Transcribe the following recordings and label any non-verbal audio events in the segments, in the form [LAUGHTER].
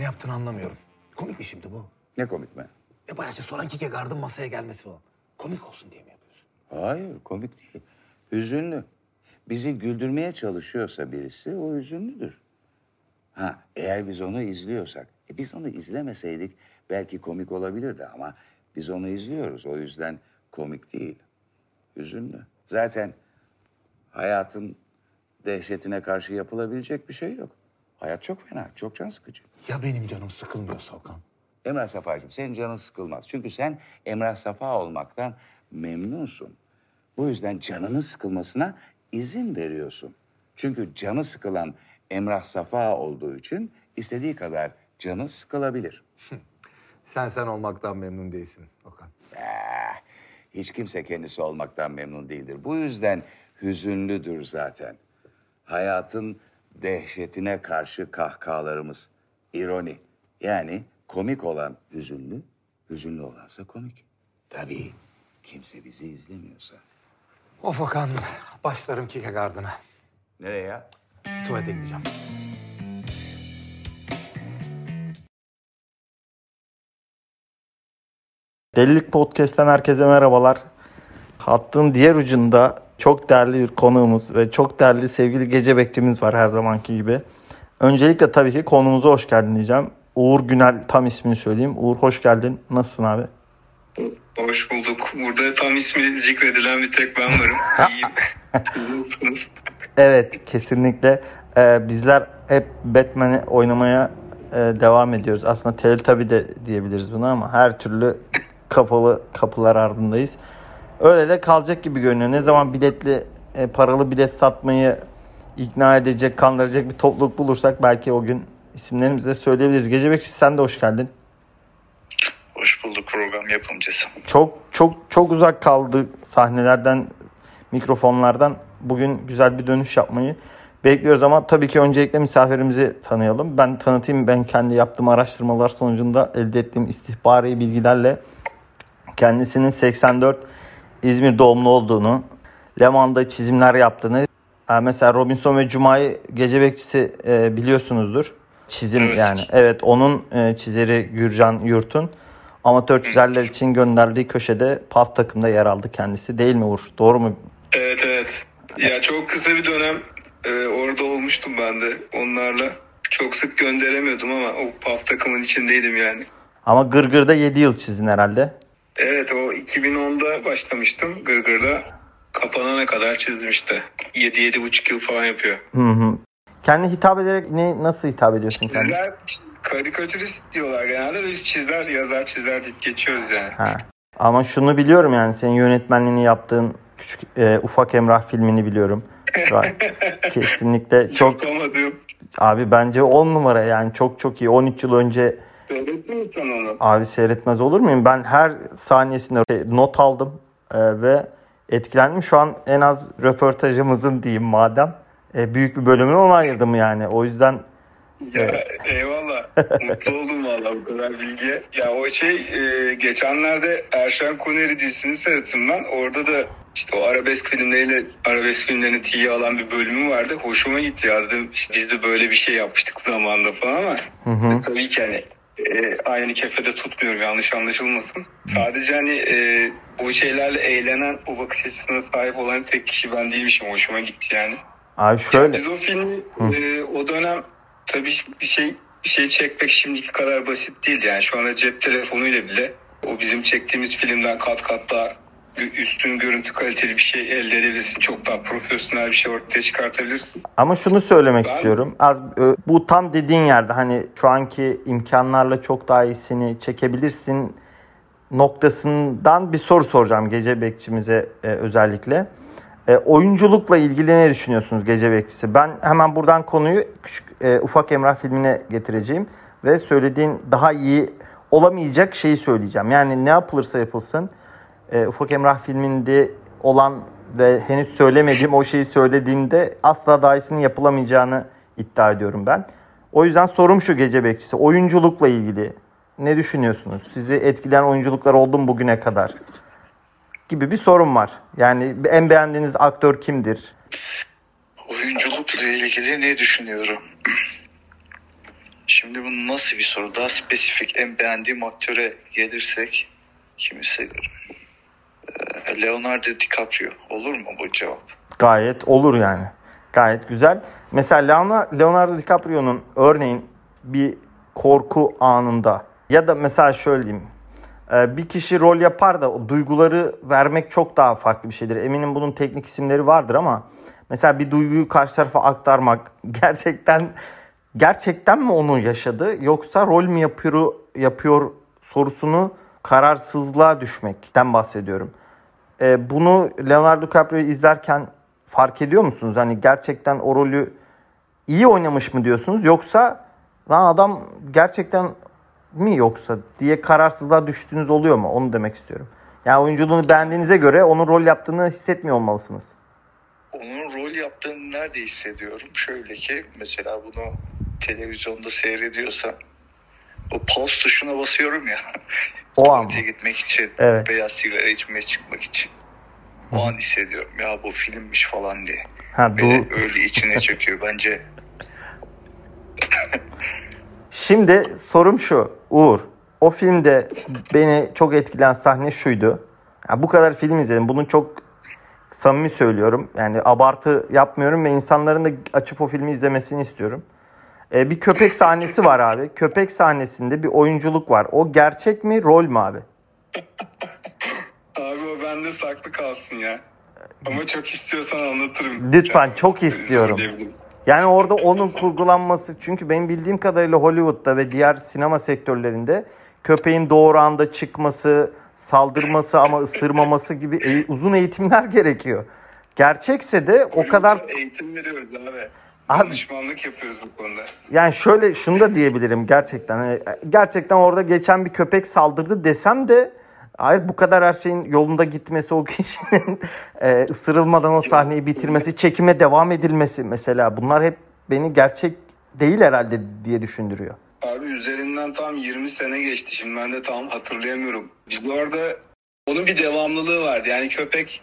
Ne yaptığını anlamıyorum. Komik mi şimdi bu? Ne komik mi? E bayağı işte Soran Kierkegaard'ın masaya gelmesi falan. Komik olsun diye mi yapıyorsun? Hayır, komik değil. Hüzünlü. Bizi güldürmeye çalışıyorsa birisi, o hüzünlüdür. Ha, eğer biz onu izliyorsak, e biz onu izlemeseydik belki komik olabilirdi ama biz onu izliyoruz. O yüzden komik değil, hüzünlü. Zaten hayatın dehşetine karşı yapılabilecek bir şey yok. Hayat çok fena, çok can sıkıcı. Ya benim canım sıkılmıyorsa Okan? Emrah Safa'cığım senin canın sıkılmaz. Çünkü sen Emrah Safa olmaktan memnunsun. Bu yüzden canının sıkılmasına izin veriyorsun. Çünkü canı sıkılan Emrah Safa olduğu için istediği kadar canı sıkılabilir. [LAUGHS] Sen sen olmaktan memnun değilsin Okan. Eh, hiç kimse kendisi olmaktan memnun değildir. Bu yüzden hüzünlüdür zaten. Hayatın dehşetine karşı kahkahalarımız. ironi. Yani komik olan hüzünlü, hüzünlü olansa komik. Tabii kimse bizi izlemiyorsa. Of Okan, başlarım Kierkegaard'ına. Nereye ya? Tuvalete gideceğim. Delilik Podcast'ten herkese merhabalar. Hattın diğer ucunda çok değerli bir konuğumuz ve çok değerli sevgili gece bekçimiz var her zamanki gibi. Öncelikle tabii ki konumuza hoş geldin diyeceğim. Uğur Günel tam ismini söyleyeyim. Uğur hoş geldin. Nasılsın abi? Hoş bulduk. Burada tam ismi zikredilen bir tek ben varım. [LAUGHS] İyiyim. Evet kesinlikle. Ee, bizler hep Batman'i oynamaya e, devam ediyoruz. Aslında Teletubby de diyebiliriz buna ama her türlü kapalı kapılar ardındayız. Öyle de kalacak gibi görünüyor. Ne zaman biletli e, paralı bilet satmayı ikna edecek, kandıracak bir topluluk bulursak belki o gün isimlerimizi de söyleyebiliriz. Gece Bekçi sen de hoş geldin. Hoş bulduk program yapımcısı. Çok çok çok uzak kaldı sahnelerden, mikrofonlardan. Bugün güzel bir dönüş yapmayı bekliyoruz ama tabii ki öncelikle misafirimizi tanıyalım. Ben tanıtayım. Ben kendi yaptığım araştırmalar sonucunda elde ettiğim istihbari bilgilerle kendisinin 84 İzmir doğumlu olduğunu, Leman'da çizimler yaptığını, e, mesela Robinson ve Cuma'yı gece bekçisi e, biliyorsunuzdur. Çizim Evet. yani. Evet onun e, çizeri Gürcan Yurt'un amatör çizerler için gönderdiği köşede PAF takımda yer aldı kendisi. Değil mi Uğur? Doğru mu? Evet evet. Ya çok kısa bir dönem e, orada olmuştum ben de onlarla. Çok sık gönderemiyordum ama o PAF takımın içindeydim yani. Ama Gırgır'da 7 yıl çizdin herhalde. Evet o 2010'da başlamıştım Gırgır'da. Kapanana kadar çizdim işte. 7-7,5 yıl falan yapıyor. Hı hı. Kendi hitap ederek ne nasıl hitap ediyorsun kendine? Çizer, karikatürist diyorlar genelde de biz çizer, yazar, çizer deyip geçiyoruz yani. Ha. Ama şunu biliyorum yani senin yönetmenliğini yaptığın küçük e, Ufak Emrah filmini biliyorum. [LAUGHS] Kesinlikle çok Yapamadım. abi bence 10 numara yani çok çok iyi. 13 yıl önce onu? abi seyretmez olur muyum? Ben her saniyesinde şey, not aldım e, ve etkilendim. Şu an en az röportajımızın diyeyim madem e, büyük bir bölümünü ona ayırdım yani. O yüzden Ya eyvallah. [LAUGHS] Mutlu oldum valla bu kadar bilgiye. Ya o şey e, geçenlerde Erşen Kuneri dizisini seyrettim ben. Orada da işte o arabesk filmleriyle arabesk filmlerini tiye alan bir bölümü vardı. Hoşuma gitti ya dedim. işte biz de böyle bir şey yapmıştık zamanında falan ama e, tabii ki hani e, aynı kefede tutmuyorum yanlış anlaşılmasın. Sadece hani e, bu şeylerle eğlenen o bakış açısına sahip olan tek kişi ben değilmişim. Hoşuma gitti yani. abi şöyle Biz o filmi e, o dönem tabii bir şey bir şey çekmek şimdiki kadar basit değil yani şu anda cep telefonuyla bile o bizim çektiğimiz filmden kat kat daha üstün görüntü kaliteli bir şey elde edebilirsin. Çok daha profesyonel bir şey ortaya çıkartabilirsin. Ama şunu söylemek Ben- istiyorum. Az bu tam dediğin yerde hani şu anki imkanlarla çok daha iyisini çekebilirsin noktasından bir soru soracağım gece bekçimize e, özellikle. E, oyunculukla ilgili ne düşünüyorsunuz gece bekçisi? Ben hemen buradan konuyu küçük e, ufak Emrah filmine getireceğim ve söylediğin daha iyi olamayacak şeyi söyleyeceğim. Yani ne yapılırsa yapılsın e, Ufak Emrah filminde olan ve henüz söylemediğim o şeyi söylediğimde asla daha iyisinin yapılamayacağını iddia ediyorum ben. O yüzden sorum şu gece bekçisi. Oyunculukla ilgili ne düşünüyorsunuz? Sizi etkileyen oyunculuklar oldu mu bugüne kadar? Gibi bir sorum var. Yani en beğendiğiniz aktör kimdir? Oyunculukla ilgili ne düşünüyorum? Şimdi bu nasıl bir soru? Daha spesifik en beğendiğim aktöre gelirsek kimi seviyorum? Ee, Leonardo DiCaprio. Olur mu bu cevap? Gayet olur yani. Gayet güzel. Mesela Leonardo, DiCaprio'nun örneğin bir korku anında ya da mesela şöyle diyeyim. e, Bir kişi rol yapar da o duyguları vermek çok daha farklı bir şeydir. Eminim bunun teknik isimleri vardır ama mesela bir duyguyu karşı tarafa aktarmak [LAUGHS] gerçekten gerçekten mi onu yaşadı yoksa rol mü yapıyor yapıyor sorusunu kararsızlığa düşmekten bahsediyorum. E, bunu Leonardo DiCaprio'yu izlerken fark ediyor musunuz? Hani gerçekten o rolü iyi oynamış mı diyorsunuz yoksa lan adam gerçekten mi yoksa diye kararsızlığa düştüğünüz oluyor mu? Onu demek istiyorum. Yani oyunculuğunu beğendiğinize göre onun rol yaptığını hissetmiyor olmalısınız. Onun rol yaptığını nerede hissediyorum? Şöyle ki mesela bunu televizyonda seyrediyorsam o pause tuşuna basıyorum ya. [LAUGHS] O an gitmek için, Evet. beyaz sigara içmeye çıkmak için. O an hissediyorum ya bu filmmiş falan diye. Ha, Beni du- öyle içine [LAUGHS] çekiyor. Bence Şimdi sorum şu. Uğur, o filmde beni çok etkileyen sahne şuydu. Ya bu kadar film izledim. Bunu çok samimi söylüyorum. Yani abartı yapmıyorum ve insanların da açıp o filmi izlemesini istiyorum. Ee, bir köpek sahnesi var abi. Köpek sahnesinde bir oyunculuk var. O gerçek mi, rol mü abi? Abi o bende saklı kalsın ya. Ama çok istiyorsan anlatırım. Lütfen, çok istiyorum. Yani orada onun kurgulanması çünkü benim bildiğim kadarıyla Hollywood'da ve diğer sinema sektörlerinde köpeğin doğru anda çıkması, saldırması ama ısırmaması gibi e- uzun eğitimler [LAUGHS] gerekiyor. Gerçekse de o kadar Eğitim veriyoruz abi. Abi- Danışmanlık yapıyoruz bu konuda. yani şöyle şunu da diyebilirim gerçekten. Hani gerçekten orada geçen bir köpek saldırdı desem de hayır bu kadar her şeyin yolunda gitmesi o kişinin [LAUGHS] e, ısırılmadan o sahneyi bitirmesi, çekime devam edilmesi mesela bunlar hep beni gerçek değil herhalde diye düşündürüyor. Abi üzerinden tam 20 sene geçti. Şimdi ben de tam hatırlayamıyorum. Biz orada onun bir devamlılığı vardı. Yani köpek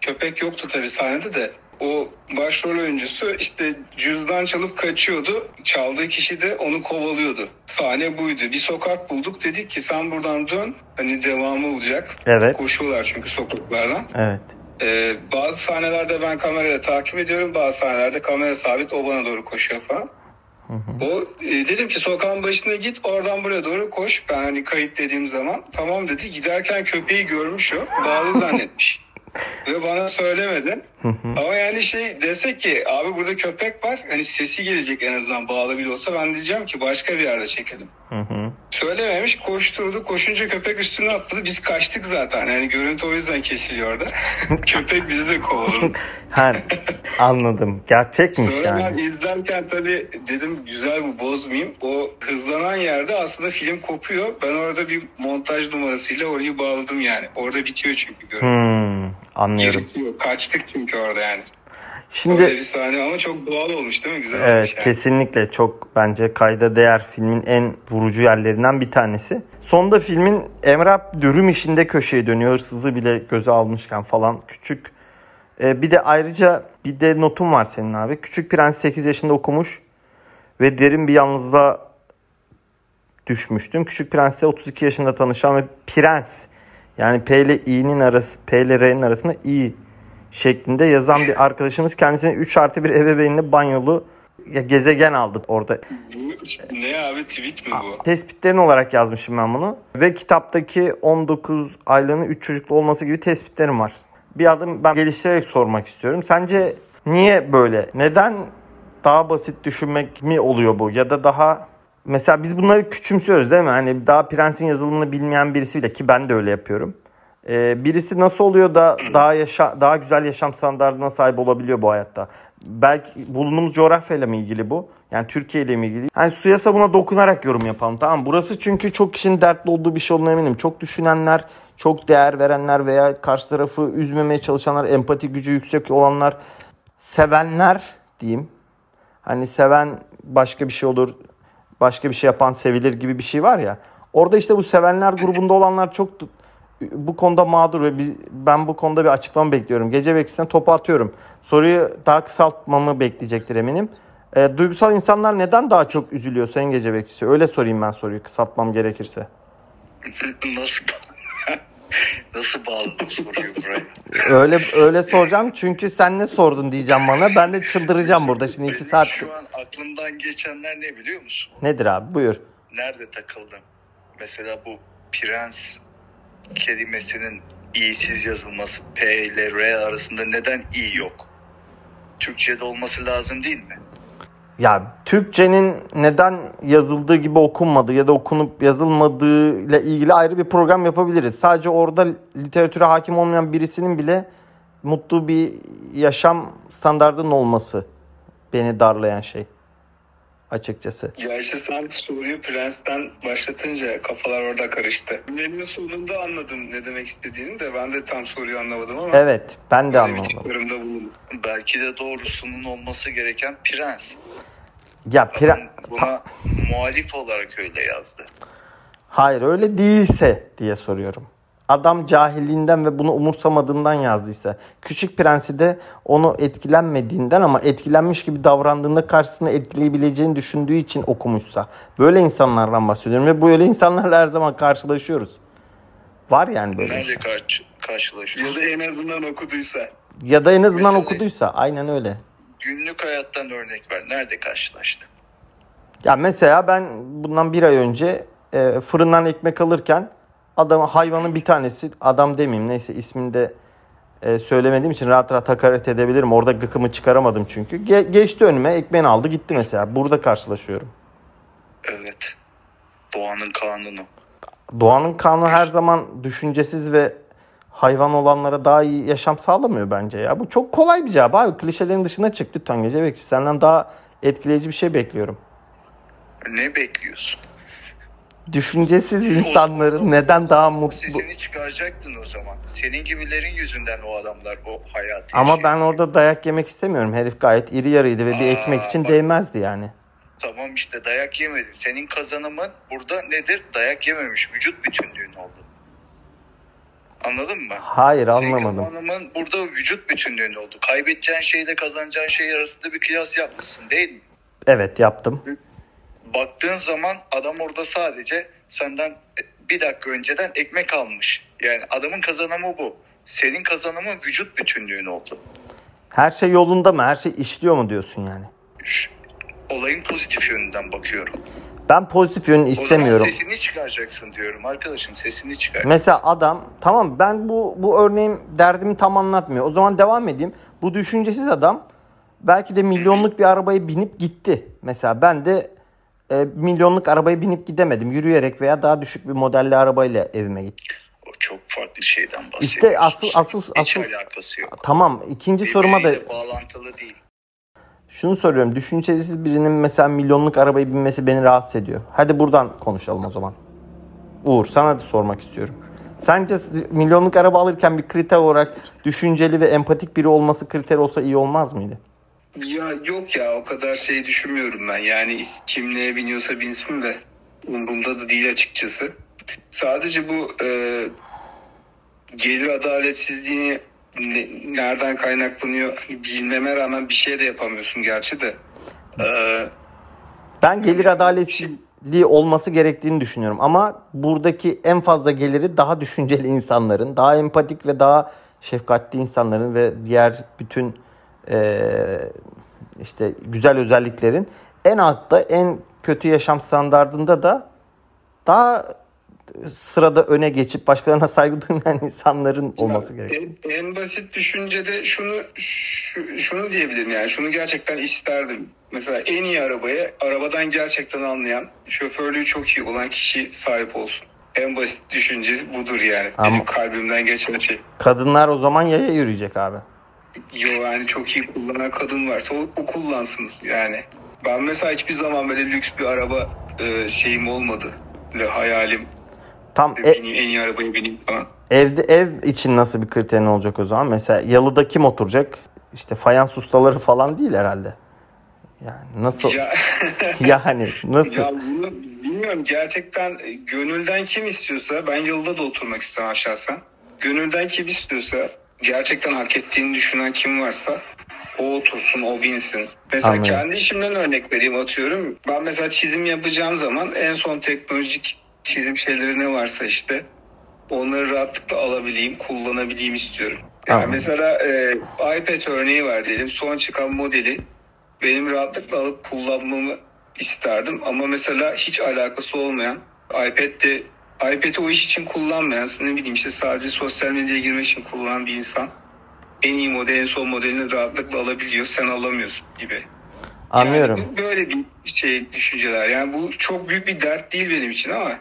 köpek yoktu tabii sahnede de. O başrol oyuncusu işte cüzdan çalıp kaçıyordu. Çaldığı kişi de onu kovalıyordu. Sahne buydu. Bir sokak bulduk. Dedik ki sen buradan dön. Hani devamı olacak. Evet. Koşuyorlar çünkü sokaklardan. Evet. Ee, bazı sahnelerde ben kamerayla takip ediyorum. Bazı sahnelerde kamera sabit. O bana doğru koşuyor falan. O e, dedim ki sokağın başına git oradan buraya doğru koş. Ben hani kayıt dediğim zaman tamam dedi. Giderken köpeği görmüş o. Bağlı zannetmiş. Ve bana söylemedi. Ama yani şey desek ki abi burada köpek var. Hani sesi gelecek en azından bağlı bile olsa ben diyeceğim ki başka bir yerde çekelim. Söylememiş koşturdu. Koşunca köpek üstüne atladı. Biz kaçtık zaten. Yani görüntü o yüzden kesiliyor orada. [LAUGHS] köpek bizi de kovaladı. [LAUGHS] Ha, anladım. Gerçekmiş Sonra ben yani. izlerken tabii dedim güzel bu bozmayayım. O hızlanan yerde aslında film kopuyor. Ben orada bir montaj numarasıyla orayı bağladım yani. Orada bitiyor çünkü görüntü. Hmm, anlıyorum. Gerisi yok. Kaçtık çünkü orada yani. Öyle Şimdi bir sahne ama çok doğal olmuş değil mi? Güzel olmuş evet yani. kesinlikle çok bence kayda değer filmin en vurucu yerlerinden bir tanesi. Sonda filmin Emrah dürüm işinde köşeye dönüyor. Hırsızı bile göze almışken falan küçük. Ee, bir de ayrıca bir de notum var senin abi. Küçük Prens 8 yaşında okumuş ve derin bir yalnızlığa düşmüştüm. Küçük Prens'le 32 yaşında tanışan ve Prens yani P ile İ'nin arası P ile R'nin arasında İ şeklinde yazan bir arkadaşımız kendisine 3 artı bir ebeveynli banyolu ya, gezegen aldı orada. Bu ne abi tweet mi bu? Tespitlerin olarak yazmışım ben bunu. Ve kitaptaki 19 aylığının 3 çocuklu olması gibi tespitlerim var. Bir adım ben geliştirerek sormak istiyorum. Sence niye böyle? Neden daha basit düşünmek mi oluyor bu? Ya da daha mesela biz bunları küçümsüyoruz değil mi? Hani daha prensin yazılımını bilmeyen birisi bile ki ben de öyle yapıyorum. Ee, birisi nasıl oluyor da daha yaşa daha güzel yaşam standartına sahip olabiliyor bu hayatta? Belki bulunduğumuz coğrafyayla mı ilgili bu? Yani Türkiye ile mi ilgili? Hani suya sabuna dokunarak yorum yapalım. Tamam burası çünkü çok kişinin dertli olduğu bir şey olduğuna eminim. Çok düşünenler, çok değer verenler veya karşı tarafı üzmemeye çalışanlar, empati gücü yüksek olanlar, sevenler diyeyim. Hani seven başka bir şey olur, başka bir şey yapan sevilir gibi bir şey var ya. Orada işte bu sevenler grubunda olanlar çok bu konuda mağdur ve ben bu konuda bir açıklama bekliyorum. Gece bekçisine topu atıyorum. Soruyu daha kısaltmamı bekleyecektir eminim. E, duygusal insanlar neden daha çok üzülüyor Sayın Gece Bekçisi? Öyle sorayım ben soruyu kısaltmam gerekirse. [LAUGHS] Nasıl [LAUGHS] Nasıl bağladın soruyu buraya? Öyle öyle soracağım çünkü sen ne sordun diyeceğim bana. Ben de çıldıracağım burada şimdi iki saat. Şu an aklımdan geçenler ne biliyor musun? Nedir abi buyur. Nerede takıldım? Mesela bu prens kelimesinin i'siz yazılması P ile R arasında neden i yok? Türkçe'de olması lazım değil mi? Ya Türkçenin neden yazıldığı gibi okunmadığı ya da okunup yazılmadığı ile ilgili ayrı bir program yapabiliriz. Sadece orada literatüre hakim olmayan birisinin bile mutlu bir yaşam standardının olması beni darlayan şey açıkçası. Gerçi sen soruyu Prens'ten başlatınca kafalar orada karıştı. Benim sonunda anladım ne demek istediğini de ben de tam soruyu anlamadım ama. Evet ben de anlamadım. Belki de doğrusunun olması gereken prens. Ya Adam buna muhalif olarak öyle yazdı. Hayır öyle değilse diye soruyorum. Adam cahilliğinden ve bunu umursamadığından yazdıysa. Küçük Prensi de onu etkilenmediğinden ama etkilenmiş gibi davrandığında karşısında etkileyebileceğini düşündüğü için okumuşsa. Böyle insanlardan bahsediyorum ve böyle insanlarla her zaman karşılaşıyoruz. Var yani böyle Nerede insan. karşı, karşılaşıyor? Ya da en azından okuduysa. Ya da en azından Mesela- okuduysa aynen öyle. Günlük hayattan örnek ver. Nerede karşılaştın? Ya mesela ben bundan bir ay önce e, fırından ekmek alırken adam hayvanın bir tanesi adam demeyeyim neyse ismini de e, söylemediğim için rahat rahat hakaret edebilirim. Orada gıkımı çıkaramadım çünkü. Ge- geçti önüme ekmeğini aldı gitti mesela. Burada karşılaşıyorum. Evet. Doğanın kanunu. Doğanın kanunu her zaman düşüncesiz ve hayvan olanlara daha iyi yaşam sağlamıyor bence ya. Bu çok kolay bir cevap abi. Klişelerin dışına çık lütfen gece bekçi. Senden daha etkileyici bir şey bekliyorum. Ne bekliyorsun? Düşüncesiz insanların neden daha mutlu... Sesini çıkaracaktın o zaman. Senin gibilerin yüzünden o adamlar o hayatı Ama yaşıyor. ben orada dayak yemek istemiyorum. Herif gayet iri yarıydı ve bir Aa, ekmek için bak. değmezdi yani. Tamam işte dayak yemedin. Senin kazanımın burada nedir? Dayak yememiş. Vücut bütünlüğün oldu. Anladın mı? Hayır Senin anlamadım. kazanımın burada vücut bütünlüğün oldu. Kaybedeceğin şeyle kazanacağın şey arasında bir kıyas yapmışsın değil mi? Evet yaptım. Baktığın zaman adam orada sadece senden bir dakika önceden ekmek almış. Yani adamın kazanımı bu. Senin kazanımın vücut bütünlüğün oldu. Her şey yolunda mı? Her şey işliyor mu diyorsun yani? Olayın pozitif yönünden bakıyorum. Ben pozitif yönünü istemiyorum. O zaman sesini çıkaracaksın diyorum arkadaşım sesini çıkar. Mesela adam tamam ben bu bu örneğim derdimi tam anlatmıyor. O zaman devam edeyim. Bu düşüncesiz adam belki de milyonluk bir arabaya binip gitti. Mesela ben de e, milyonluk arabaya binip gidemedim. Yürüyerek veya daha düşük bir modelli arabayla evime gittim. O çok farklı şeyden bahsediyorsun. İşte asıl asıl Hiç asıl alakası yok. tamam ikinci soruma da Birbiriyle bağlantılı değil. Şunu soruyorum. Düşüncesiz birinin mesela milyonluk arabaya binmesi beni rahatsız ediyor. Hadi buradan konuşalım o zaman. Uğur sana da sormak istiyorum. Sence milyonluk araba alırken bir kriter olarak düşünceli ve empatik biri olması kriter olsa iyi olmaz mıydı? Ya yok ya o kadar şey düşünmüyorum ben. Yani kim neye biniyorsa binsin de umurumda da değil açıkçası. Sadece bu e, gelir adaletsizliğini ne- nereden kaynaklanıyor bilmeme rağmen bir şey de yapamıyorsun gerçi de. E, Ben gelir adaletsizliği olması gerektiğini düşünüyorum. Ama buradaki en fazla geliri daha düşünceli insanların, daha empatik ve daha şefkatli insanların ve diğer bütün işte güzel özelliklerin en altta en kötü yaşam standardında da daha sırada öne geçip başkalarına saygı duymayan insanların olması gerekiyor. En, en basit düşüncede şunu şu- şunu diyebilirim yani şunu gerçekten isterdim. Mesela en iyi arabaya arabadan gerçekten anlayan, şoförlüğü çok iyi olan kişi sahip olsun. En basit düşünce budur yani. Benim Ama- kalbimden geçen şey. Kadınlar o zaman yaya yürüyecek abi. Yo yani çok iyi kullanan kadın varsa o, o kullansın yani. Ben mesela hiçbir zaman böyle lüks bir araba e, şeyim olmadı. Böyle hayalim Tam e- bineyim, en iyi arabaya bineyim falan. Evde ev için nasıl bir kriterin olacak o zaman? Mesela yalıda kim oturacak? İşte fayans ustaları falan değil herhalde. Yani nasıl? Ya, [LAUGHS] yani nasıl? ya bunu bilmiyorum gerçekten e, gönülden kim istiyorsa ben yılda da oturmak istemem şahsen. Gönülden kim istiyorsa gerçekten hak ettiğini düşünen kim varsa O otursun, o binsin. Mesela Anladım. kendi işimden örnek vereyim atıyorum. Ben mesela çizim yapacağım zaman en son teknolojik çizim şeyleri ne varsa işte onları rahatlıkla alabileyim, kullanabileyim istiyorum. Yani Anladım. mesela e, iPad örneği var diyelim. Son çıkan modeli benim rahatlıkla alıp kullanmamı isterdim. Ama mesela hiç alakası olmayan iPad'de iPad'i o iş için kullanmayan, ne bileyim işte sadece sosyal medyaya girmek için kullanan bir insan en iyi model, en son modelini rahatlıkla alabiliyor. Sen alamıyorsun gibi. Anlıyorum. Yani böyle bir şey düşünceler. Yani bu çok büyük bir dert değil benim için ama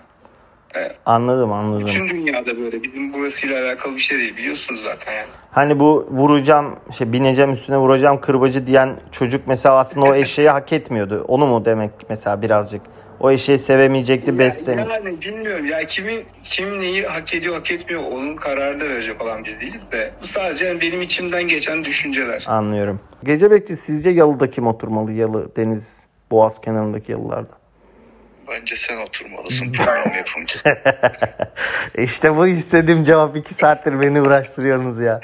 Anladım anladım. bütün dünyada böyle. Bizim burasıyla alakalı bir şey değil biliyorsunuz zaten yani. Hani bu vuracağım, şey bineceğim üstüne vuracağım kırbacı diyen çocuk mesela aslında o eşeği hak etmiyordu. Onu mu demek mesela birazcık? O eşeği sevemeyecekti, beslemeyecekti. Yani bilmiyorum ya kimin kim neyi hak ediyor hak etmiyor onun kararını da verecek olan biz değiliz de. Bu sadece yani benim içimden geçen düşünceler. Anlıyorum. Gece bekçi sizce yalıda kim oturmalı? Yalı, deniz, boğaz kenarındaki yalılarda. Bence sen oturmalısın program yapımcı. [LAUGHS] İşte bu istediğim cevap iki saattir beni uğraştırıyorsunuz ya.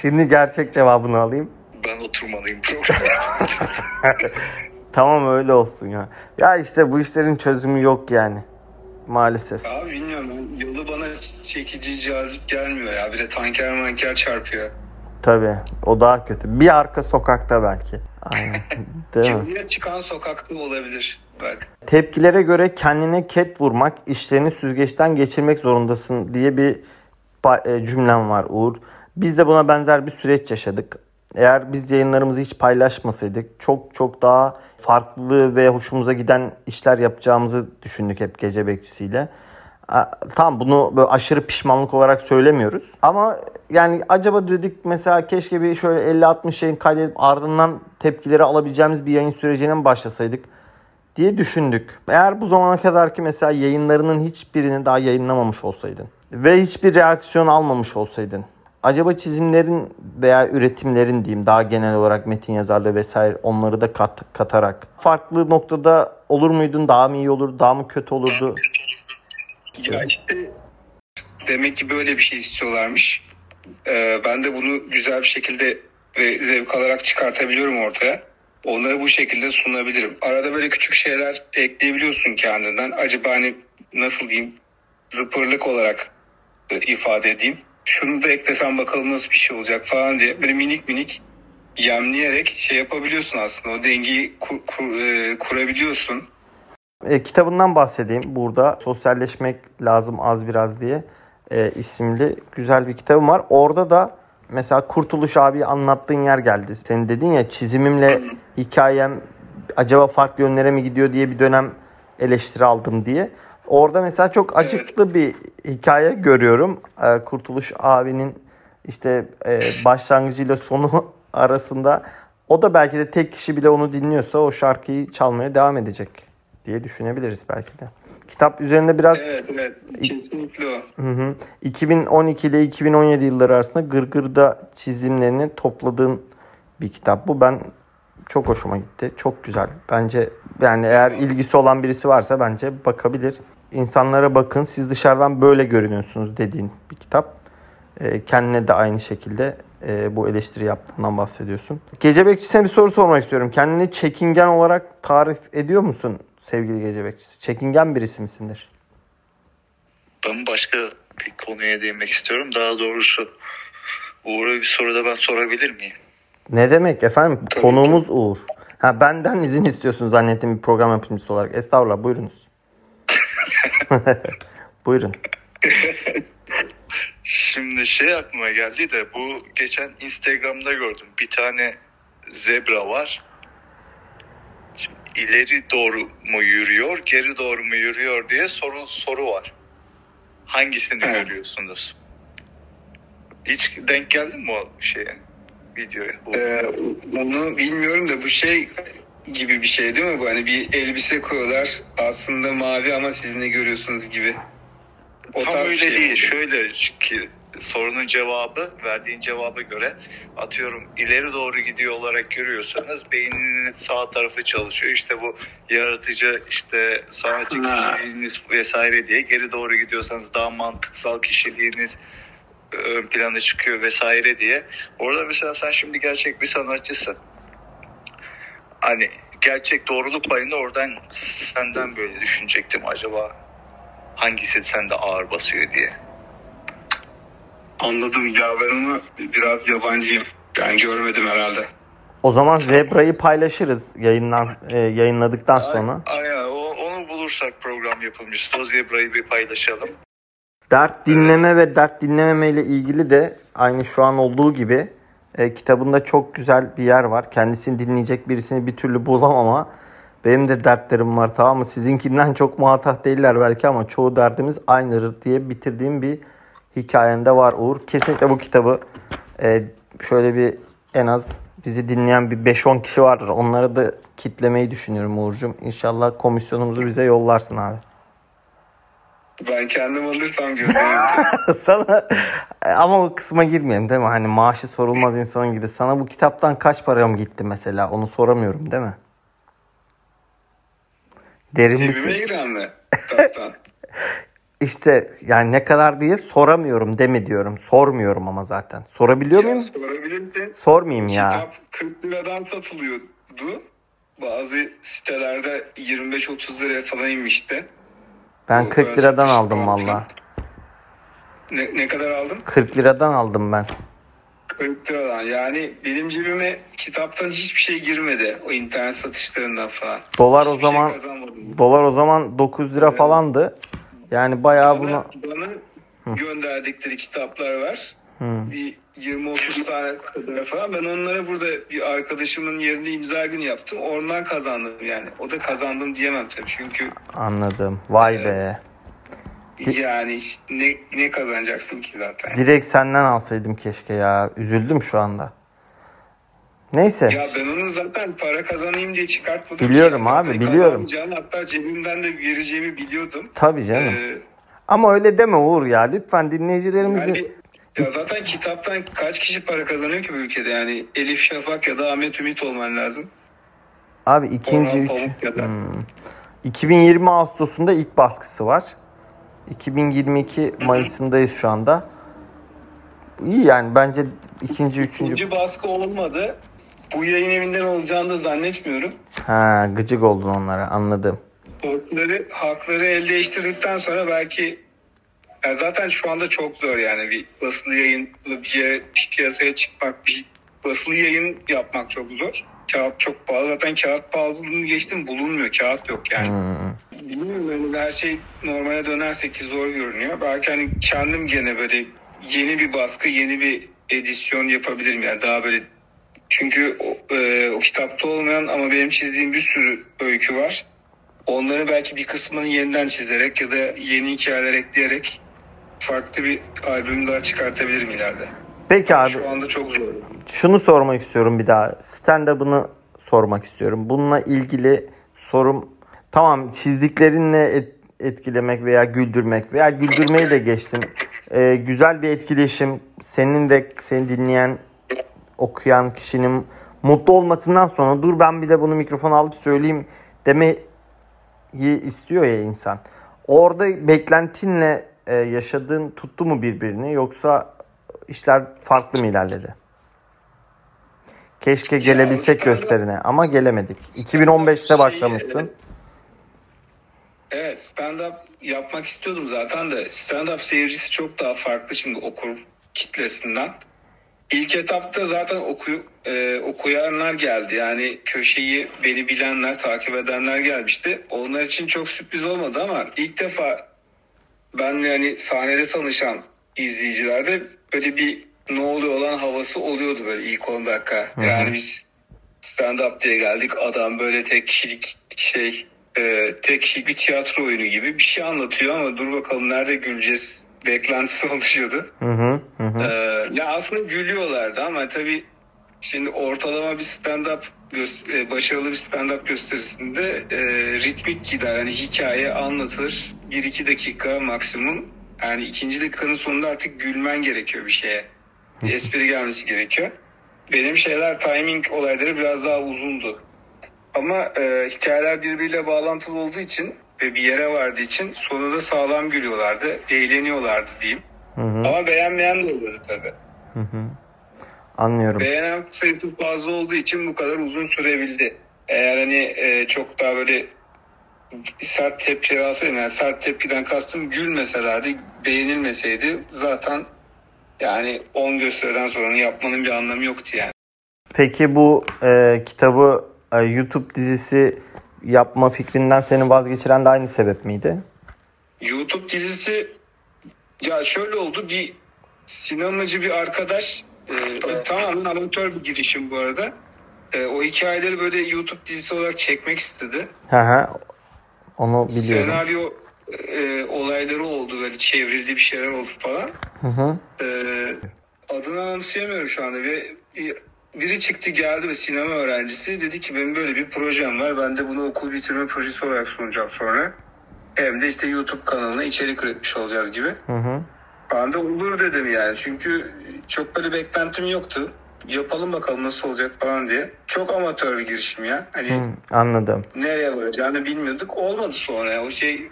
Şimdi gerçek cevabını alayım. Ben oturmalıyım program yapımcısı. [LAUGHS] Tamam öyle olsun ya. Ya işte bu işlerin çözümü yok yani. Maalesef. Abi bilmiyorum yolu bana çekici cazip gelmiyor ya. Bir de tanker manker çarpıyor. Tabii. O daha kötü. Bir arka sokakta belki. Aynen. [LAUGHS] Değil mi? Kimliğe çıkan sokakta olabilir. Bak. Tepkilere göre kendine ket vurmak, işlerini süzgeçten geçirmek zorundasın diye bir e, cümlem var Uğur. Biz de buna benzer bir süreç yaşadık. Eğer biz yayınlarımızı hiç paylaşmasaydık çok çok daha farklı ve hoşumuza giden işler yapacağımızı düşündük hep gece bekçisiyle. Tamam bunu böyle aşırı pişmanlık olarak söylemiyoruz. Ama yani acaba dedik mesela keşke bir şöyle 50-60 yayın kaydedip ardından tepkileri alabileceğimiz bir yayın sürecine mi başlasaydık? diye düşündük. Eğer bu zamana kadar ki mesela yayınlarının hiçbirini daha yayınlamamış olsaydın ve hiçbir reaksiyon almamış olsaydın acaba çizimlerin veya üretimlerin diyeyim daha genel olarak metin yazarlığı vesaire onları da kat, katarak farklı noktada olur muydun? Daha mı iyi olur? Daha mı kötü olurdu? Ya işte demek ki böyle bir şey istiyorlarmış. Ee, ben de bunu güzel bir şekilde ve zevk alarak çıkartabiliyorum ortaya. Onları bu şekilde sunabilirim. Arada böyle küçük şeyler ekleyebiliyorsun kendinden. Acaba hani nasıl diyeyim zıpırlık olarak ifade edeyim. Şunu da eklesem bakalım nasıl bir şey olacak falan diye böyle minik minik yemleyerek şey yapabiliyorsun aslında. O dengeyi kur- kur- e, kurabiliyorsun. E, kitabından bahsedeyim burada. Sosyalleşmek lazım az biraz diye e, isimli güzel bir kitabım var. Orada da mesela Kurtuluş abi anlattığın yer geldi. Senin dedin ya çizimimle hikayem acaba farklı yönlere mi gidiyor diye bir dönem eleştiri aldım diye. Orada mesela çok acıklı bir hikaye görüyorum. E, Kurtuluş abinin işte e, başlangıcıyla sonu [LAUGHS] arasında o da belki de tek kişi bile onu dinliyorsa o şarkıyı çalmaya devam edecek diye düşünebiliriz belki de. Kitap üzerinde biraz Evet evet kesinlikle o. Hı hı. 2012 ile 2017 yılları arasında Gırgır'da çizimlerini topladığın bir kitap. Bu ben çok hoşuma gitti. Çok güzel. Bence yani eğer ilgisi olan birisi varsa bence bakabilir. İnsanlara bakın siz dışarıdan böyle görünüyorsunuz dediğin bir kitap. Ee, kendine de aynı şekilde e, bu eleştiri yaptığından bahsediyorsun. Gece bekçisine bir soru sormak istiyorum. Kendini çekingen olarak tarif ediyor musun sevgili gece bekçisi? Çekingen birisi misindir? Ben başka bir konuya değinmek istiyorum. Daha doğrusu Uğur'a bir soru da ben sorabilir miyim? Ne demek efendim? Tabii Konuğumuz Uğur. Ha benden izin istiyorsun zannettim bir program yapımcısı olarak. Estağfurullah buyurunuz. [LAUGHS] Buyurun. Şimdi şey aklıma geldi de bu geçen Instagram'da gördüm. Bir tane zebra var. Şimdi ileri doğru mu yürüyor, geri doğru mu yürüyor diye soru soru var. Hangisini Evet. görüyorsunuz? Hiç denk geldin mi o şeye? Videoya. Bu- Ee, onu bilmiyorum da bu şey gibi bir şey değil mi bu? Hani bir elbise koyuyorlar aslında mavi ama siz ne görüyorsunuz gibi. O Tam öyle şey değil. mi? Şöyle ki sorunun cevabı, verdiğin cevaba göre atıyorum ileri doğru gidiyor olarak görüyorsanız beyninin sağ tarafı çalışıyor. İşte bu yaratıcı işte sanatçı kişiliğiniz vesaire diye geri doğru gidiyorsanız daha mantıksal kişiliğiniz ön plana çıkıyor vesaire diye. Orada mesela sen şimdi gerçek bir sanatçısın. Hani gerçek doğruluk payını oradan senden böyle düşünecektim acaba hangisi sende ağır basıyor diye. Anladım ya ben onu biraz yabancıyım. Ben görmedim herhalde. O zaman Zebra'yı paylaşırız yayından e, yayınladıktan sonra. Aynen o, onu bulursak program yapımcısı o zebrayı bir paylaşalım. Dert dinleme ve dert dinlememe ile ilgili de aynı şu an olduğu gibi e, kitabında çok güzel bir yer var. Kendisini dinleyecek birisini bir türlü bulamama. Benim de dertlerim var tamam mı? Sizinkinden çok muhatap değiller belki ama çoğu derdimiz aynıdır diye bitirdiğim bir hikayende var Uğur. Kesinlikle bu kitabı e, şöyle bir en az bizi dinleyen bir 5-10 kişi vardır. Onları da kitlemeyi düşünüyorum Uğur'cum. İnşallah komisyonumuzu bize yollarsın abi. Ben kendim alırsam gönderirim. [LAUGHS] Sana ama o kısma girmeyelim değil mi? Hani maaşı sorulmaz insanın gibi. Sana bu kitaptan kaç param gitti mesela? Onu soramıyorum değil mi? Derin Cebime giren mi? [LAUGHS] İşte yani ne kadar diye soramıyorum deme diyorum. Sormuyorum ama zaten. Sorabiliyor Ya muyum? sorabilirsin. Sormayayım ya. Kitap 40 liradan satılıyordu. Bazı sitelerde 25-30 liraya falan inmişti. Ben Bu 40 liradan aldım valla. Ne, ne kadar aldın? 40 liradan aldım ben. 40 liradan. Yani benim cebime kitaptan hiçbir şey girmedi. O internet satışlarından falan. Dolar o Hiçbir şey zaman kazanmadım. dolar o zaman 9 lira falandı. Yani bayağı bunu Bana, bana gönderdikleri kitaplar var. Hı. Bir 20-30 tane kadar falan. Ben onlara burada bir arkadaşımın yerine imza günü yaptım. Oradan kazandım yani. O da kazandım diyemem tabii. Çünkü anladım. Vay be. Di- yani ne, ne kazanacaksın ki zaten? Direkt senden alsaydım keşke ya. Üzüldüm şu anda. Neyse. Ya ben onu zaten para kazanayım diye çıkartmadım. Biliyorum ki. abi, Yani biliyorum. Hatta cebimden de vereceğimi biliyordum. Tabii canım. Ee, Ama öyle deme Uğur ya. Lütfen dinleyicilerimizi... yani, ya zaten kitaptan kaç kişi para kazanıyor ki bu ülkede? Yani Elif Şafak ya da Ahmet Ümit olman lazım. Abi ikinci üç... Hmm. 2020 Ağustos'unda ilk baskısı var. 2022 Mayıs'ındayız şu anda. İyi yani bence ikinci, üçüncü... İkinci baskı olmadı. Bu yayın evinden olacağını da zannetmiyorum. Ha gıcık oldun onlara anladım. Hakları, hakları el değiştirdikten sonra belki ya zaten şu anda çok zor yani bir basılı yayınlı bir yere bir piyasaya çıkmak, bir basılı yayın yapmak çok zor. Kağıt çok pahalı. Zaten kağıt pahalılığını geçtim bulunmuyor. Kağıt yok yani. Hmm. Bilmiyorum yani her şey normale dönersek ki zor görünüyor. Belki hani kendim gene böyle yeni bir baskı, yeni bir edisyon yapabilirim yani daha böyle çünkü o, e, o kitapta olmayan ama benim çizdiğim bir sürü öykü var. Onları belki bir kısmını yeniden çizerek ya da yeni hikayeler ekleyerek farklı bir albüm daha çıkartabilirim ileride. Peki abi Şu anda çok zor. şunu sormak istiyorum bir daha. Stand-up'ını sormak istiyorum. Bununla ilgili sorum tamam çizdiklerinle et- etkilemek veya güldürmek veya güldürmeyi de geçtim. Ee, güzel bir etkileşim senin ve seni dinleyen okuyan kişinin mutlu olmasından sonra dur ben bir de bunu mikrofona alıp söyleyeyim demeyi istiyor ya insan. Orada beklentinle e, yaşadığın tuttu mu birbirini yoksa işler farklı mı ilerledi? Keşke gelebilsek gösterine ama gelemedik. 2015'te başlamışsın. Evet stand-up yapmak istiyordum zaten de stand-up seyircisi çok daha farklı şimdi okur kitlesinden. İlk etapta zaten oku, e, okuyanlar geldi. Yani köşeyi beni bilenler, takip edenler gelmişti. Onlar için çok sürpriz olmadı ama ilk defa benle hani sahnede tanışan izleyicilerde böyle bir ne oluyor olan havası oluyordu böyle ilk 10 dakika. Yani biz stand-up diye geldik. Adam böyle tek kişilik şey e, tek kişilik bir tiyatro oyunu gibi bir şey anlatıyor ama dur bakalım nerede güleceğiz beklentisi [LAUGHS] oluşuyordu. Hı hı. Ee, ya aslında gülüyorlardı ama tabii şimdi ortalama bir stand-up e, başarılı bir stand-up gösterisinde e, ritmik gider. Hani hikaye anlatılır. 1-2 dakika maksimum. Yani ikinci dakikanın sonunda artık gülmen gerekiyor bir şeye. Bir espri gelmesi gerekiyor. Benim şeyler timing olayları biraz daha uzundu. Ama e, hikayeler birbiriyle bağlantılı olduğu için ve bir yere vardığı için sonunda sağlam gülüyorlardı, eğleniyorlardı diyeyim. Ama beğenmeyen de oluyordu tabii. Anlıyorum. Beğenen sayısı fazla olduğu için bu kadar uzun sürebildi. Eğer hani e, çok daha böyle sert tepki alsaydım yani sert tepkiden kastım gülmeselerdi, beğenilmeseydi zaten yani 10 gösteriden sonra yapmanın bir anlamı yoktu yani. Peki bu e, kitabı e, YouTube dizisi yapma fikrinden seni vazgeçiren de aynı sebep miydi? YouTube dizisi ya şöyle oldu bir sinemacı bir arkadaş e, tamamen amatör bir girişim bu arada. E, o hikayeleri böyle YouTube dizisi olarak çekmek istedi. Hı hı. Onu biliyorum. Senaryo e, olayları oldu böyle çevrildi bir şeyler oldu falan. Hı hı. E, adını anımsayamıyorum şu anda. Bir, bir- biri çıktı geldi ve sinema öğrencisi dedi ki benim böyle bir projem var. Ben de bunu okul bitirme projesi olarak sunacağım sonra. Hem de işte YouTube kanalına içerik üretmiş olacağız gibi. Hı hı. Ben de olur dedim yani. Çünkü çok böyle beklentim yoktu. Yapalım bakalım nasıl olacak falan diye. Çok amatör bir girişim ya. Hani Hı, anladım. nereye varacağını bilmiyorduk. Olmadı sonra ya. O şey e,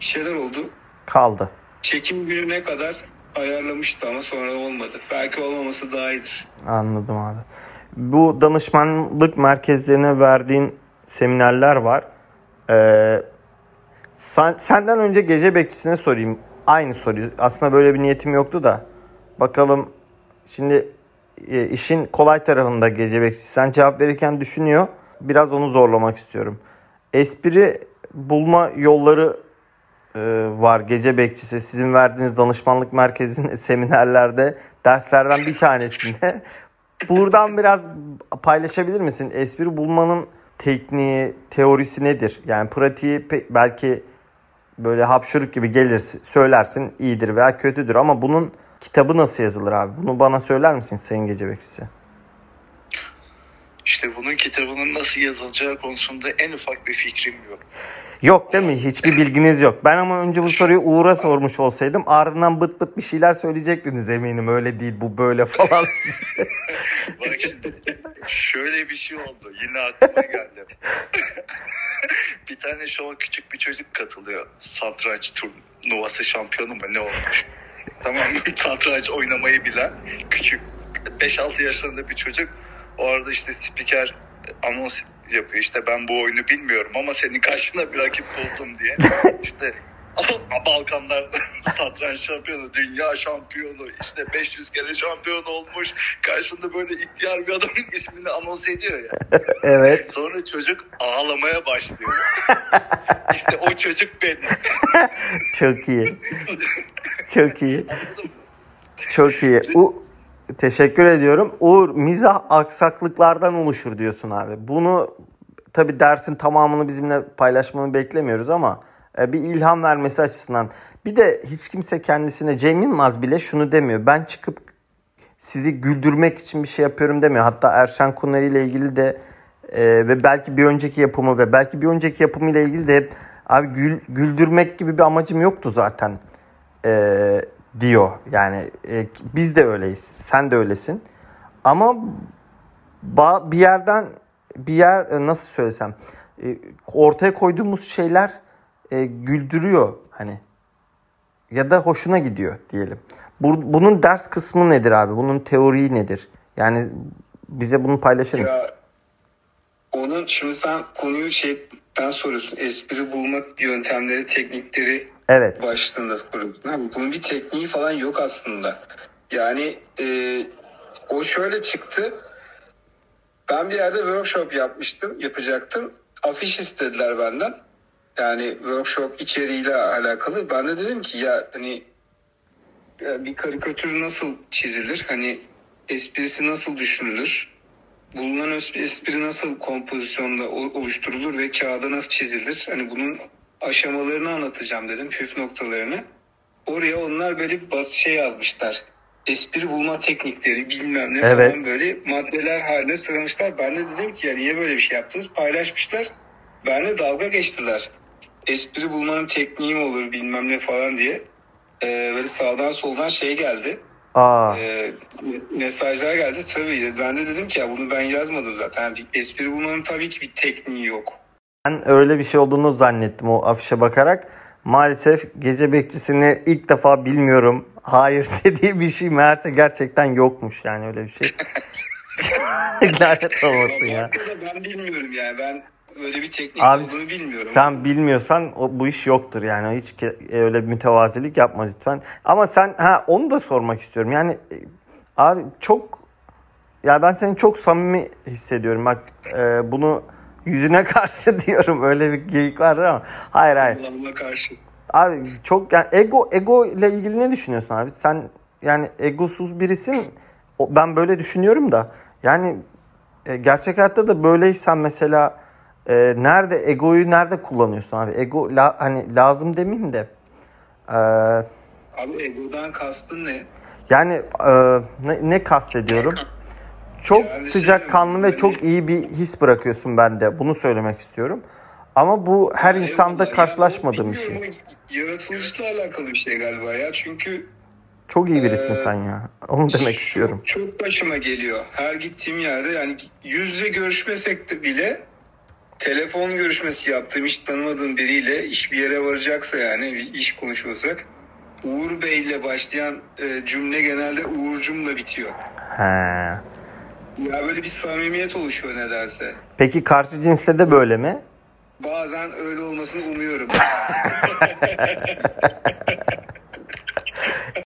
bir şeyler oldu. Kaldı. Çekim gününe kadar ayarlamıştı ama sonra olmadı. Belki olmaması daha iyidir. Anladım abi. Bu danışmanlık merkezlerine verdiğin seminerler var. Ee, sen- senden önce gece bekçisine sorayım. Aynı soruyu. Aslında böyle bir niyetim yoktu da. Bakalım şimdi e, işin kolay tarafında gece bekçisi. Sen cevap verirken düşünüyor. Biraz onu zorlamak istiyorum. Espri bulma yolları e, var gece bekçisi. Sizin verdiğiniz danışmanlık merkezinin [LAUGHS] seminerlerde derslerden bir tanesinde. [LAUGHS] Buradan biraz paylaşabilir misin? Espri bulmanın tekniği, teorisi nedir? Yani pratiği belki böyle hapşırık gibi gelirsin, söylersin iyidir veya kötüdür ama bunun kitabı nasıl yazılır abi? Bunu bana söyler misin Sayın Gece Bekçisi? İşte bunun kitabının nasıl yazılacağı konusunda en ufak bir fikrim yok. Yok değil mi? Hiçbir bilginiz yok. Ben ama önce bu soruyu Uğur'a sormuş olsaydım ardından bıt bıt bir şeyler söyleyecektiniz eminim. Öyle değil bu böyle falan. [LAUGHS] Bak şimdi şöyle bir şey oldu. Yine aklıma geldi. [LAUGHS] bir tane şova küçük bir çocuk katılıyor. Satranç turnuvası şampiyonu mu ne olmuş? Tamam [LAUGHS] mı? Satranç oynamayı bilen küçük 5-6 yaşlarında bir çocuk. O arada işte spiker anons yapıyor. İşte ben bu oyunu bilmiyorum ama senin karşına bir rakip buldum diye. [LAUGHS] İşte Balkanlarda [LAUGHS] satranç şampiyonu, dünya şampiyonu, işte 500 kere şampiyon olmuş. Karşında böyle ihtiyar bir adamın ismini anons ediyor ya. [LAUGHS] evet. Sonra çocuk ağlamaya başlıyor. [LAUGHS] işte o çocuk benim. Çok iyi. Çok iyi. Çok iyi. U Teşekkür ediyorum. Uğur mizah aksaklıklardan oluşur diyorsun abi. Bunu tabi dersin tamamını bizimle paylaşmanı beklemiyoruz ama bir ilham vermesi açısından. Bir de hiç kimse kendisine Cem Yılmaz bile şunu demiyor. Ben çıkıp sizi güldürmek için bir şey yapıyorum demiyor. Hatta Erşen Kuneri ile ilgili de e, ve belki bir önceki yapımı ve belki bir önceki yapımı ile ilgili de hep abi gül, güldürmek gibi bir amacım yoktu zaten e, diyor. Yani e, biz de öyleyiz. Sen de öylesin. Ama ba- bir yerden bir yer e, nasıl söylesem e, ortaya koyduğumuz şeyler e, güldürüyor hani ya da hoşuna gidiyor diyelim. Bu, bunun ders kısmı nedir abi? Bunun teoriyi nedir? Yani bize bunu paylaşır mısın? Ya onun şimdi sen konuyu şeyden soruyorsun. Espri bulma yöntemleri, teknikleri Evet. başlığında soruyorsun. Abi bunun bir tekniği falan yok aslında. Yani e, o şöyle çıktı. Ben bir yerde workshop yapmıştım, yapacaktım. Afiş istediler benden. Yani workshop içeriğiyle alakalı. Ben de dedim ki ya hani ya bir karikatür nasıl çizilir? Hani esprisi nasıl düşünülür? Bulunan es- espri nasıl kompozisyonda oluşturulur ve kağıda nasıl çizilir? Hani bunun aşamalarını anlatacağım dedim, püf noktalarını. Oraya onlar böyle bas şey yazmışlar. Espri bulma teknikleri bilmem ne Evet. falan böyle maddeler haline sıralamışlar. Ben de dedim ki ya niye böyle bir şey yaptınız? Paylaşmışlar. Benle dalga geçtiler. Espri bulmanın tekniği mi olur bilmem ne falan diye. Ee, böyle sağdan soldan şey geldi. Aa, Ee, mesajlar geldi tabii. Ben de dedim ki ya bunu ben yazmadım zaten. Yani bir espri bulmanın tabii ki bir tekniği yok. ben öyle bir şey olduğunu zannettim o afişe bakarak. Maalesef gece bekçisini ilk defa bilmiyorum. Hayır [LAUGHS] dediği bir şey meğerse gerçekten yokmuş yani öyle bir şey. [LAUGHS] [LAUGHS] Lanet olmasın ya. Ben bilmiyorum yani. Ben öyle bir teknik Abi olduğunu bilmiyorum. sen bilmiyorsan o, bu iş yoktur yani hiç ke- öyle mütevazilik yapma lütfen. Ama sen ha onu da sormak istiyorum. Yani e, abi çok ya ben seni çok samimi hissediyorum. Bak e, bunu yüzüne [LAUGHS] karşı diyorum. Öyle bir geyik vardır ama hayır hayır. Allah'ıma karşı. Abi çok yani ego ego ile ilgili ne düşünüyorsun abi? Sen yani egosuz birisin. Ben böyle düşünüyorum da. Yani e, gerçek hayatta da böyleysen mesela e, nerede egoyu nerede kullanıyorsun abi? Ego la- hani lazım demeyeyim de. e, Abi egodan kastın ne? yani e, ne, ne kastediyorum? Çok Yani sıcakkanlı ve şey- çok iyi bir his bırakıyorsun bende. Bunu söylemek istiyorum. Ama bu her insanda Eyvallah. karşılaşmadığım bir şey. Yaratılışla alakalı bir şey galiba ya. Çünkü Çok iyi birisin Ee, sen ya. Onu demek istiyorum. Çok başıma geliyor. Her gittiğim yerde yani yüz yüze görüşmesek de bile telefon görüşmesi yaptığım hiç tanımadığım biriyle iş bir yere varacaksa yani iş konuşuyorsak Uğur Bey ile başlayan e, cümle genelde Uğurcum'la bitiyor. He. Ya böyle bir samimiyet oluşuyor nedense. Peki karşı cinste de böyle mi? Bazen öyle olmasını umuyorum. [LAUGHS]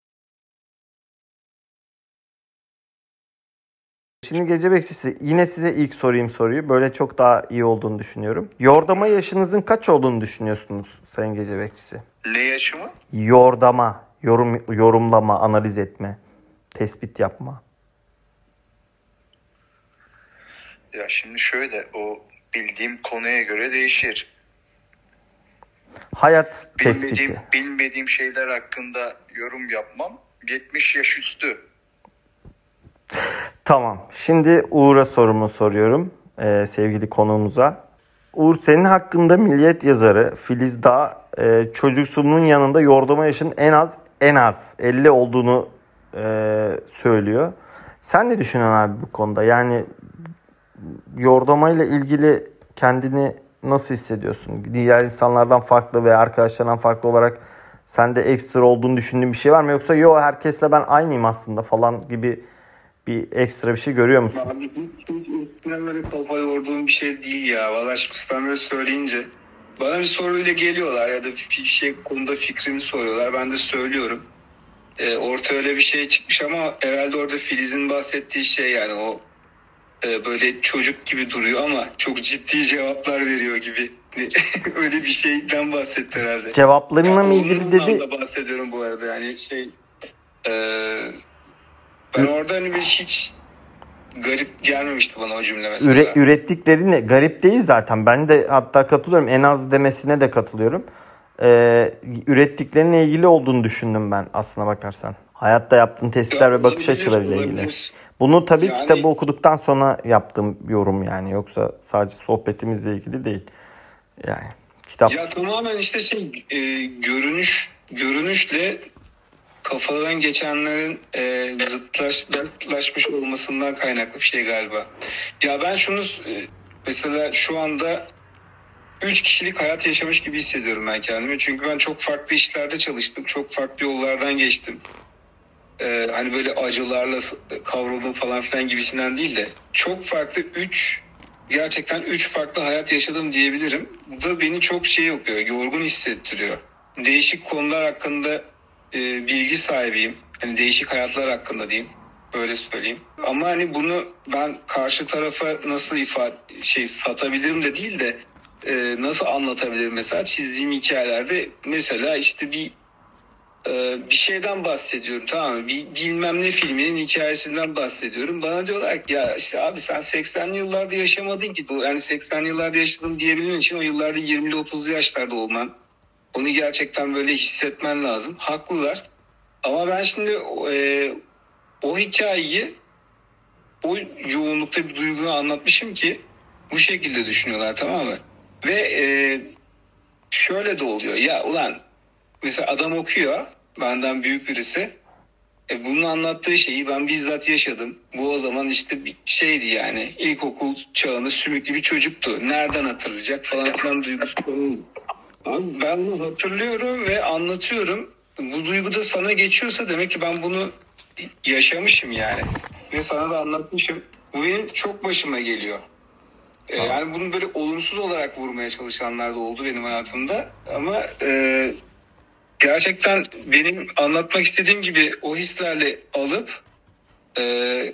Şimdi gece bekçisi yine size ilk sorayım soruyu. Böyle çok daha iyi olduğunu düşünüyorum. Yordama yaşınızın kaç olduğunu düşünüyorsunuz Sayın Gece Bekçisi? Ne yaşımı? Yordama, yorum, yorumlama, analiz etme, tespit yapma. Ya şimdi şöyle o bildiğim konuya göre değişir. Hayat Bilmediğim, tespiti. bilmediğim şeyler hakkında yorum yapmam. 70 yaş üstü. Tamam. Şimdi Uğur'a sorumu soruyorum. Ee, sevgili konuğumuza. Uğur senin hakkında Milliyet yazarı Filiz Dağ e, çocuksunun yanında yordama yaşının en az en az 50 olduğunu e, söylüyor. Sen ne düşünüyorsun abi bu konuda? Yani yordama ile ilgili kendini nasıl hissediyorsun? Diğer insanlardan farklı veya arkadaşlardan farklı olarak sende ekstra olduğunu düşündüğün bir şey var mı? Yoksa yo herkesle ben aynıyım aslında falan gibi bir ekstra bir şey görüyor musun? Abi hiç, hiç üstüne böyle kafa yorduğum bir şey değil ya. Valla çıkmıştan böyle söyleyince. Bana bir soruyla geliyorlar ya da bir şey konuda fikrimi soruyorlar. Ben de söylüyorum. Ee, orta öyle bir şey çıkmış ama herhalde orada Filiz'in bahsettiği şey yani o e, böyle çocuk gibi duruyor ama çok ciddi cevaplar veriyor gibi. [LAUGHS] öyle bir şeyden bahsetti herhalde. Cevaplarınla mı Ya, ilgili dedi? bahsediyorum bu arada yani şey e, ben orada hani bir hiç garip gelmemişti bana o cümle mesela. Üre, ürettikleri ne? Garip değil zaten. Ben de hatta katılıyorum. En az demesine de katılıyorum. Ee, ürettiklerine ilgili olduğunu düşündüm ben aslına bakarsan. Hayatta yaptığın tespitler ve bakış açılarıyla ilgili. Bunu tabii Yani- kitabı okuduktan sonra yaptığım yorum yani. Yoksa sadece sohbetimizle ilgili değil. Yani kitap Ya tamamen işte şey e, görünüş görünüşle kafadan geçenlerin e, zıtlaş, zıtlaşmış olmasından kaynaklı bir şey galiba. Ya ben şunu e, mesela şu anda üç kişilik hayat yaşamış gibi hissediyorum ben kendimi. Çünkü ben çok farklı işlerde çalıştım. Çok farklı yollardan geçtim. Ee, hani böyle acılarla kavruldum falan filan gibisinden değil de çok farklı üç gerçekten üç farklı hayat yaşadım diyebilirim. Bu da beni çok şey yapıyor, yorgun hissettiriyor. Değişik konular hakkında e, bilgi sahibiyim. Hani değişik hayatlar hakkında diyeyim. Böyle söyleyeyim. Ama hani bunu ben karşı tarafa nasıl ifade şey satabilirim de değil de e, nasıl anlatabilirim mesela çizdiğim hikayelerde mesela işte bir e, bir şeyden bahsediyorum tamam mı? Bir bilmem ne filminin hikayesinden bahsediyorum. Bana diyorlar ki ya işte abi sen 80'li yıllarda yaşamadın ki. Yani 80'li yıllarda yaşadım diyebilmen için o yıllarda 20'li 30'lu yaşlarda olman. Onu gerçekten böyle hissetmen lazım. Haklılar. Ama ben şimdi e, o hikayeyi o yoğunlukta bir duyguyu anlatmışım ki bu şekilde düşünüyorlar tamam mı? Ve e, şöyle de oluyor. Ya ulan mesela adam okuyor benden büyük birisi. E bunun anlattığı şeyi ben bizzat yaşadım. Bu o zaman işte bir şeydi yani. İlkokul çağında sümüklü bir çocuktu. Nereden hatırlayacak falan filan duygusu. Abi ben hatırlıyorum ve anlatıyorum. Bu duygu da sana geçiyorsa demek ki ben bunu yaşamışım yani. Ve sana da anlatmışım. Bu benim çok başıma geliyor. Ee, yani bunu böyle olumsuz olarak vurmaya çalışanlar da oldu benim hayatımda. Ama e, gerçekten benim anlatmak istediğim gibi o hislerle alıp e,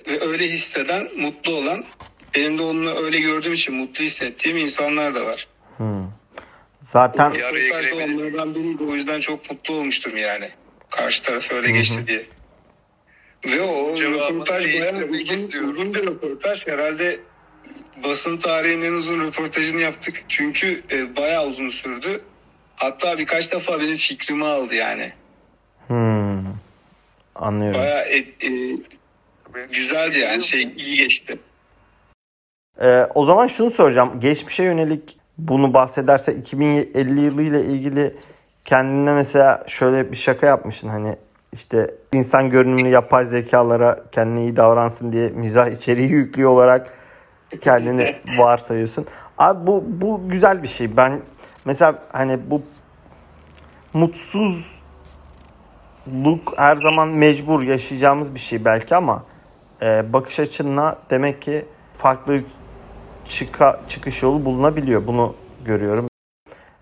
ve öyle hisseden, mutlu olan, benim de onu öyle gördüğüm için mutlu hissettiğim insanlar da var. Zaten Bir araya onlardan biriydi. O yüzden çok mutlu olmuştum yani. Karşı taraf öyle geçti diye. Ve o Cevabını röportaj bayağı uzun, uzun bir röportaj. Herhalde basın tarihinin en uzun röportajını yaptık. Çünkü e, bayağı uzun sürdü. Hatta birkaç defa benim fikrimi aldı yani. hmm, anlıyorum. Bayağı e, e, güzeldi yani şey iyi geçti. Ee, o zaman şunu soracağım. Geçmişe yönelik bunu bahsederse 2050 yılı ile ilgili kendine mesela şöyle bir şaka yapmışsın hani işte insan görünümlü yapay zekalara kendine iyi davransın diye mizah içeriği [LAUGHS] yüklüyor olarak kendini varsayıyorsun. Abi bu bu güzel bir şey. Ben mesela hani bu mutsuzluk her zaman mecbur yaşayacağımız bir şey belki ama e, bakış açınla demek ki farklı çıka, çıkış yolu bulunabiliyor. Bunu görüyorum.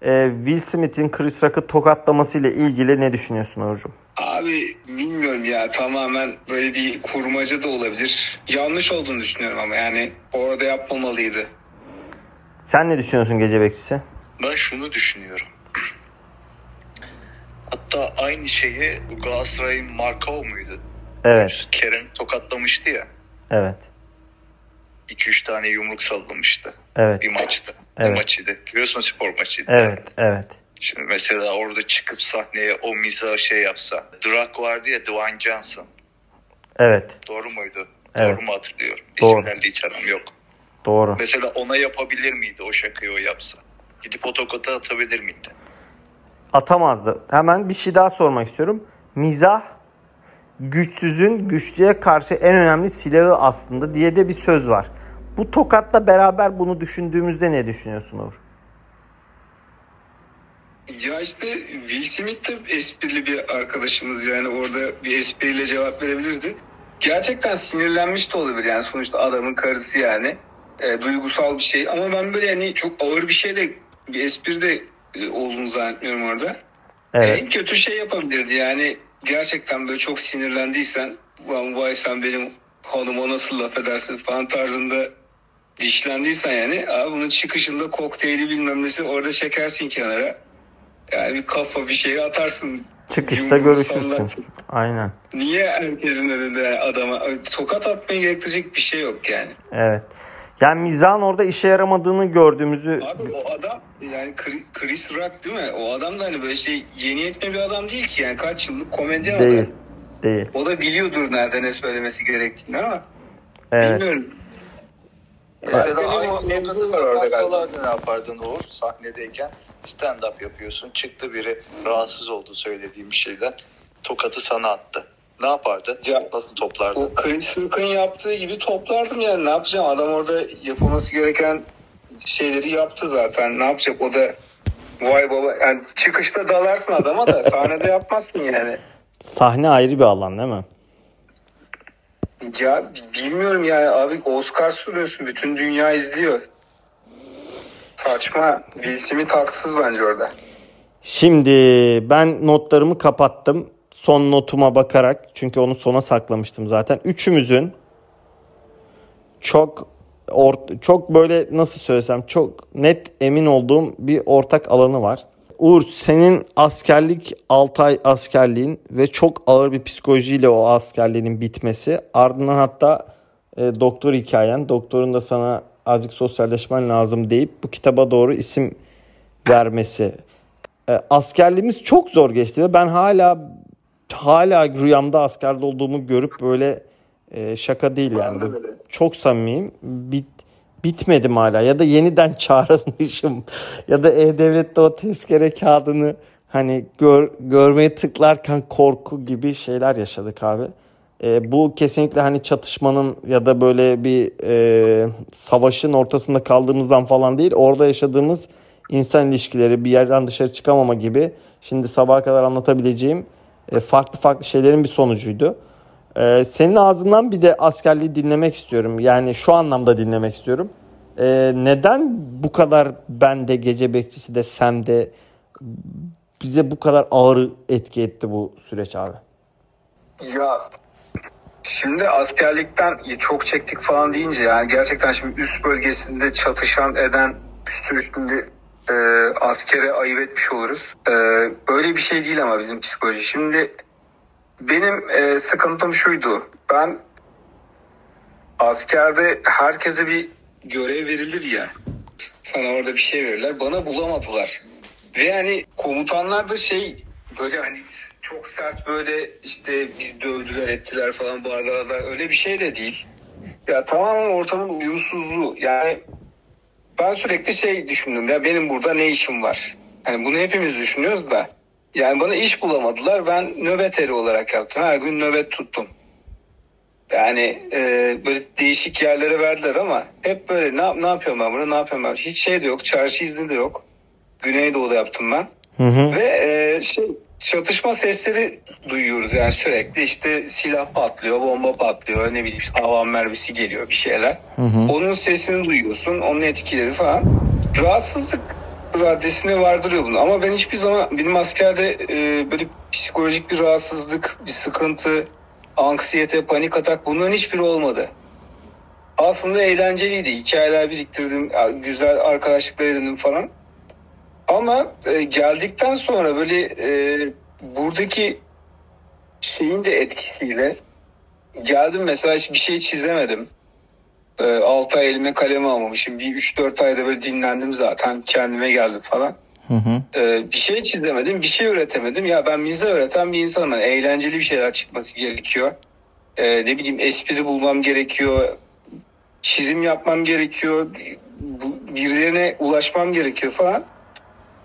E, Will Smith'in Chris Rock'ı tokatlaması ile ilgili ne düşünüyorsun Uğur'cum? Abi bilmiyorum ya tamamen böyle bir kurmaca da olabilir. Yanlış olduğunu düşünüyorum ama yani orada yapmamalıydı. Sen ne düşünüyorsun gece bekçisi? Ben şunu düşünüyorum. Hatta aynı şeyi Galatasaray'ın Markov muydu? Evet, Kerem tokatlamıştı ya. evet, 2-3 tane yumruk sallamıştı evet, bir maçta. Evet. Ne maçıydı? Biliyorsun spor maçıydı. evet, evet. Şimdi mesela orada çıkıp sahneye o mizahı şey yapsa. Drak vardı ya Dwayne Johnson. Evet, Doğru muydu? Evet. Doğru mu hatırlıyorum? Doğru. İsimlerle hiç aram yok. doğru. Mesela ona yapabilir miydi o şakayı o yapsa? Gidip o atabilir miydi? Atamazdı. Hemen bir şey daha sormak istiyorum. Mizah güçsüzün güçlüye karşı en önemli silahı aslında diye de bir söz var. Bu tokatla beraber bunu düşündüğümüzde ne düşünüyorsun Uğur? Ya işte Will Smith de esprili bir arkadaşımız yani orada bir espriyle cevap verebilirdi. Gerçekten sinirlenmiş de olabilir yani sonuçta adamın karısı yani. E, duygusal bir şey ama ben böyle yani çok ağır bir şey de bir espri de e, olduğunu zannetmiyorum orada. Evet. En kötü şey yapabilirdi yani gerçekten böyle çok sinirlendiysen Ulan vay sen benim hanıma nasıl laf edersin falan tarzında dişlendiysen yani abi bunun çıkışında kokteyli bilmem nesi orada çekersin kenara. Yani bir kafa bir şey atarsın. Çıkışta görüşürsün. sallarsın. Aynen. Niye herkesin önünde adama tokat atmaya gerektirecek bir şey yok yani. Evet. Yani mizahın orada işe yaramadığını gördüğümüzü Abi o adam yani Chri- Chris Rock değil mi? O adam da hani böyle şey yeni yetme bir adam değil ki yani kaç yıllık komedyen değil. adam. Değil. O da biliyordur nerede ne söylemesi gerektiğini ama Evet. bilmiyorum. Mesela Benim var orada ne yapardın Uğur? Sahnedeyken stand up yapıyorsun. Çıktı biri rahatsız oldu söylediğim bir şeyden. Tokatı sana attı. Ne yapardın? Ya, Nasıl toplardın? O Chris Rock'ın yaptığı gibi toplardım yani ne yapacağım? Adam orada yapılması gereken şeyleri yaptı zaten. Ne yapacak? O da vay baba yani çıkışta dalarsın adama da sahnede yapmazsın yani. Sahne ayrı bir alan değil mi? Ya bilmiyorum yani abi Oscar sunuyorsun. Bütün dünya izliyor. Saçma. Will Smith haksız bence orada. Şimdi ben notlarımı kapattım. Son notuma bakarak çünkü onu sona saklamıştım zaten. Üçümüzün çok or- çok böyle nasıl söylesem çok net emin olduğum bir ortak alanı var. Uğur senin askerlik 6 ay askerliğin ve çok ağır bir psikolojiyle o askerliğinin bitmesi. Ardından hatta e, doktor hikayen. Doktorun da sana azıcık sosyalleşmen lazım deyip bu kitaba doğru isim vermesi. E, askerliğimiz çok zor geçti ve ben hala hala rüyamda askerde olduğumu görüp böyle e, şaka değil yani. Çok samimiyim. Bit, bitmedim hala ya da yeniden [LAUGHS] çağrılmışım ya da E-Devlet'te o tezkere kağıdını hani gör, görmeye tıklarken korku gibi şeyler yaşadık abi. E, bu kesinlikle hani çatışmanın ya da böyle bir e, savaşın ortasında kaldığımızdan falan değil. Orada yaşadığımız insan ilişkileri, bir yerden dışarı çıkamama gibi şimdi sabaha kadar anlatabileceğim e, farklı farklı şeylerin bir sonucuydu. E, senin ağzından bir de askerliği dinlemek istiyorum. Yani şu anlamda dinlemek istiyorum. E, neden bu kadar ben de gece bekçisi de sen de bize bu kadar ağır etki etti bu süreç abi? Ya şimdi askerlikten çok çektik falan deyince yani gerçekten şimdi üst bölgesinde çatışan eden sürü şimdi e, askere ayıp etmiş oluruz. E, böyle bir şey değil ama bizim psikoloji. Şimdi benim e, sıkıntım şuydu. Ben askerde herkese bir görev verilir ya. Sana orada bir şey verirler. Bana bulamadılar. Ve yani komutanlar da şey böyle hani çok sert böyle işte biz dövdüler ettiler falan bağırdılar. Öyle bir şey de değil. Ya tamamen ortamın uyumsuzluğu. Yani ben sürekli şey düşündüm ya benim burada ne işim var? Hani bunu hepimiz düşünüyoruz da. Yani bana iş bulamadılar. Ben nöbet eri olarak yaptım. Her gün nöbet tuttum. Yani e, böyle değişik yerlere verdiler ama hep böyle ne, ne yapıyorum ben burada ne yapıyorum ben? Hiç şey de yok. Çarşı izni de yok. Güneydoğu'da yaptım ben. Hı hı. Ve e, şey çatışma sesleri duyuyoruz yani sürekli işte silah patlıyor, bomba patlıyor, ne bileyim işte havan mermisi geliyor bir şeyler. Hı hı. Onun sesini duyuyorsun, onun etkileri falan. Rahatsızlık raddesine vardırıyor bunu. Ama ben hiçbir zaman benim askerde e, böyle psikolojik bir rahatsızlık, bir sıkıntı, anksiyete, panik atak bunların hiçbiri olmadı. Aslında eğlenceliydi. Hikayeler biriktirdim, güzel arkadaşlıklar edindim falan. Ama e, geldikten sonra böyle e, buradaki şeyin de etkisiyle geldim mesela hiç bir şey çizemedim. E, 6 ay elime kalemi almamışım. Bir 3-4 ayda böyle dinlendim zaten. Kendime geldim falan. Hı hı. E, bir şey çizemedim, bir şey üretemedim. Ya ben mizah üreten bir insanım. Yani eğlenceli bir şeyler çıkması gerekiyor. E, ne bileyim espri bulmam gerekiyor. Çizim yapmam gerekiyor. Birilerine ulaşmam gerekiyor falan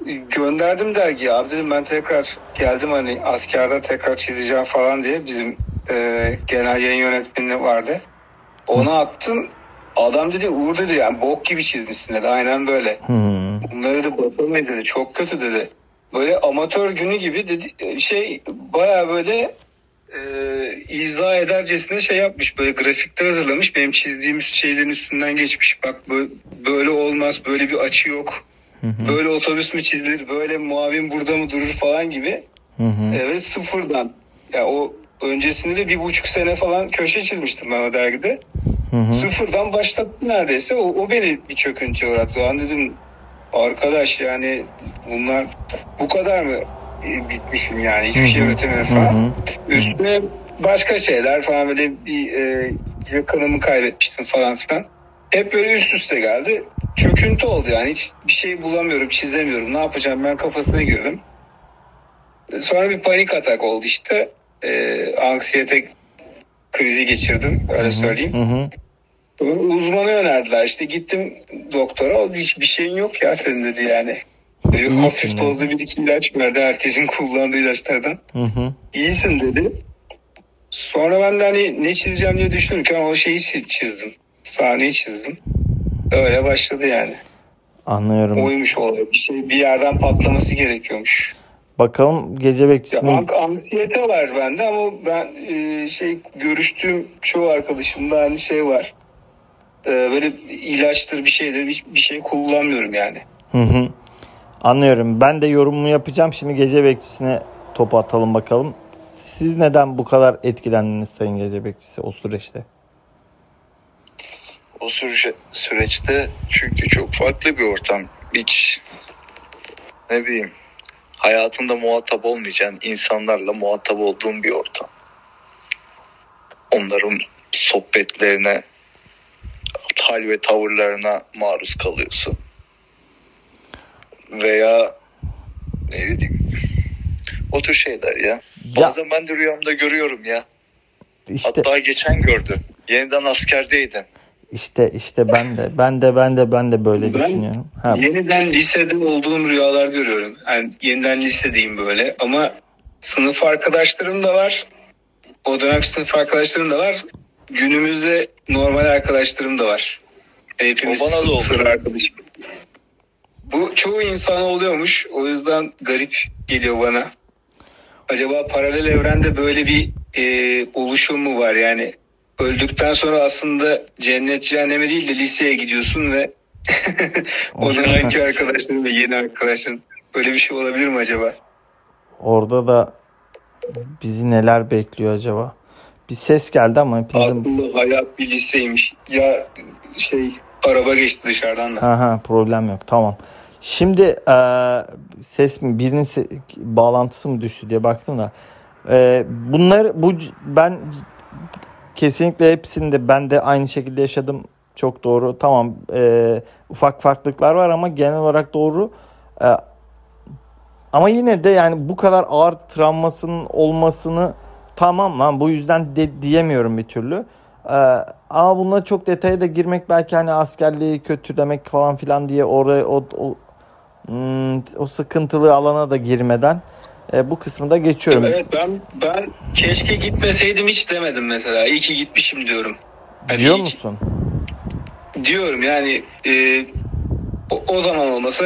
gönderdim dergiye abi dedim ben tekrar geldim hani askerde tekrar çizeceğim falan diye bizim e, genel yayın yönetmeni vardı. Ona attım adam dedi Uğur dedi yani bok gibi çizmişsin dedi aynen böyle. Hı. Bunları da basamayız dedi çok kötü dedi. Böyle amatör günü gibi dedi şey baya böyle e, izah edercesine şey yapmış böyle grafikler hazırlamış benim çizdiğim şeylerin üstünden geçmiş bak bö- böyle olmaz böyle bir açı yok böyle otobüs mü çizilir böyle muavin burada mı durur falan gibi Hı hı. evet sıfırdan ya o öncesinde de bir buçuk sene falan köşe çizmiştim ben o dergide Hı hı. sıfırdan başlattı neredeyse o, o beni bir çöküntüye uğrattı ben dedim arkadaş yani bunlar bu kadar mı e, bitmişim yani hiçbir şey Hı üretemiyorum Hı falan hı. üstüne başka şeyler falan böyle bir e, yakınımı kaybetmiştim falan filan. Hep böyle üst üste geldi. Çöküntü oldu yani hiç bir şey bulamıyorum, çizemiyorum. Ne yapacağım ben kafasına girdim. Sonra bir panik atak oldu işte. E, anksiyete krizi geçirdim öyle söyleyeyim. Hı hı. Uzmanı önerdiler işte gittim doktora hiç bir şeyin yok ya senin dedi yani. İyisin hafif dozlu bir iki ilaç verdi herkesin [LAUGHS] kullandığı ilaçlardan. Hı hı. İyisin dedi. Sonra ben de hani ne çizeceğim diye düşünürken o şeyi çi- çizdim. Sahneyi çizdim. Öyle başladı yani. Anlıyorum. Oymuş olay. Bir şey bir yerden patlaması gerekiyormuş. Bakalım gece Ya, bekçisinin ank- anksiyete var bende ama ben e, şey görüştüğüm çoğu arkadaşımda hani şey var. E, böyle ilaçtır bir şeydir bir, bir şey kullanmıyorum yani. Hı hı. Anlıyorum. Ben de yorumumu yapacağım. Şimdi gece bekçisine topu atalım bakalım. Siz neden bu kadar etkilendiniz Sayın Gece Bekçisi o süreçte? O süreç, süreçte çünkü çok farklı bir ortam. Hiç ne bileyim hayatında muhatap olmayacağın insanlarla muhatap olduğun bir ortam. Onların sohbetlerine, hal ve tavırlarına maruz kalıyorsun. Veya ne bileyim o tür şeyler ya. Ya- Bazen ben de rüyamda görüyorum ya. İşte Hatta geçen gördüm. Yeniden askerdeydin. İşte işte ben de ben de ben de ben de böyle Ben- düşünüyorum. Ha, Yeniden lisede olduğum rüyalar görüyorum. Yani yeniden lisedeyim böyle ama sınıf arkadaşlarım da var. O dönem sınıf arkadaşlarım da var. Günümüzde normal arkadaşlarım da var. Hepimiz O bana sıra arkadaşım. Bu çoğu insan oluyormuş. O yüzden garip geliyor bana. Acaba paralel evrende böyle bir e, oluşum mu var yani? Öldükten sonra aslında cennet cehenneme değil de liseye gidiyorsun ve [LAUGHS] o zamanki arkadaşların ve yeni arkadaşların böyle bir şey olabilir mi acaba? Orada da bizi neler bekliyor acaba? Bir ses geldi ama hepimizin... Aslında hayat bir liseymiş. Ya şey araba geçti dışarıdan da. Ha ha problem yok tamam. Şimdi e, ses mi birinin se- bağlantısı mı düştü diye baktım da e, bunlar bu ben kesinlikle hepsinde ben de aynı şekilde yaşadım. Çok doğru. Tamam e, ufak farklılıklar var ama genel olarak doğru. E, ama yine de yani bu kadar ağır travmasının olmasını tamam lan bu yüzden de diyemiyorum bir türlü. Ee, ama buna çok detaya da girmek belki hani askerliği kötülemek falan filan diye oraya o, o, hmm, o sıkıntılı alana da girmeden e, bu kısmı da geçiyorum. Evet ben ben keşke gitmeseydim hiç demedim mesela. İyi ki gitmişim diyorum. Hani Diyor iyi ki- musun? Diyorum yani e, o, o zaman olmasa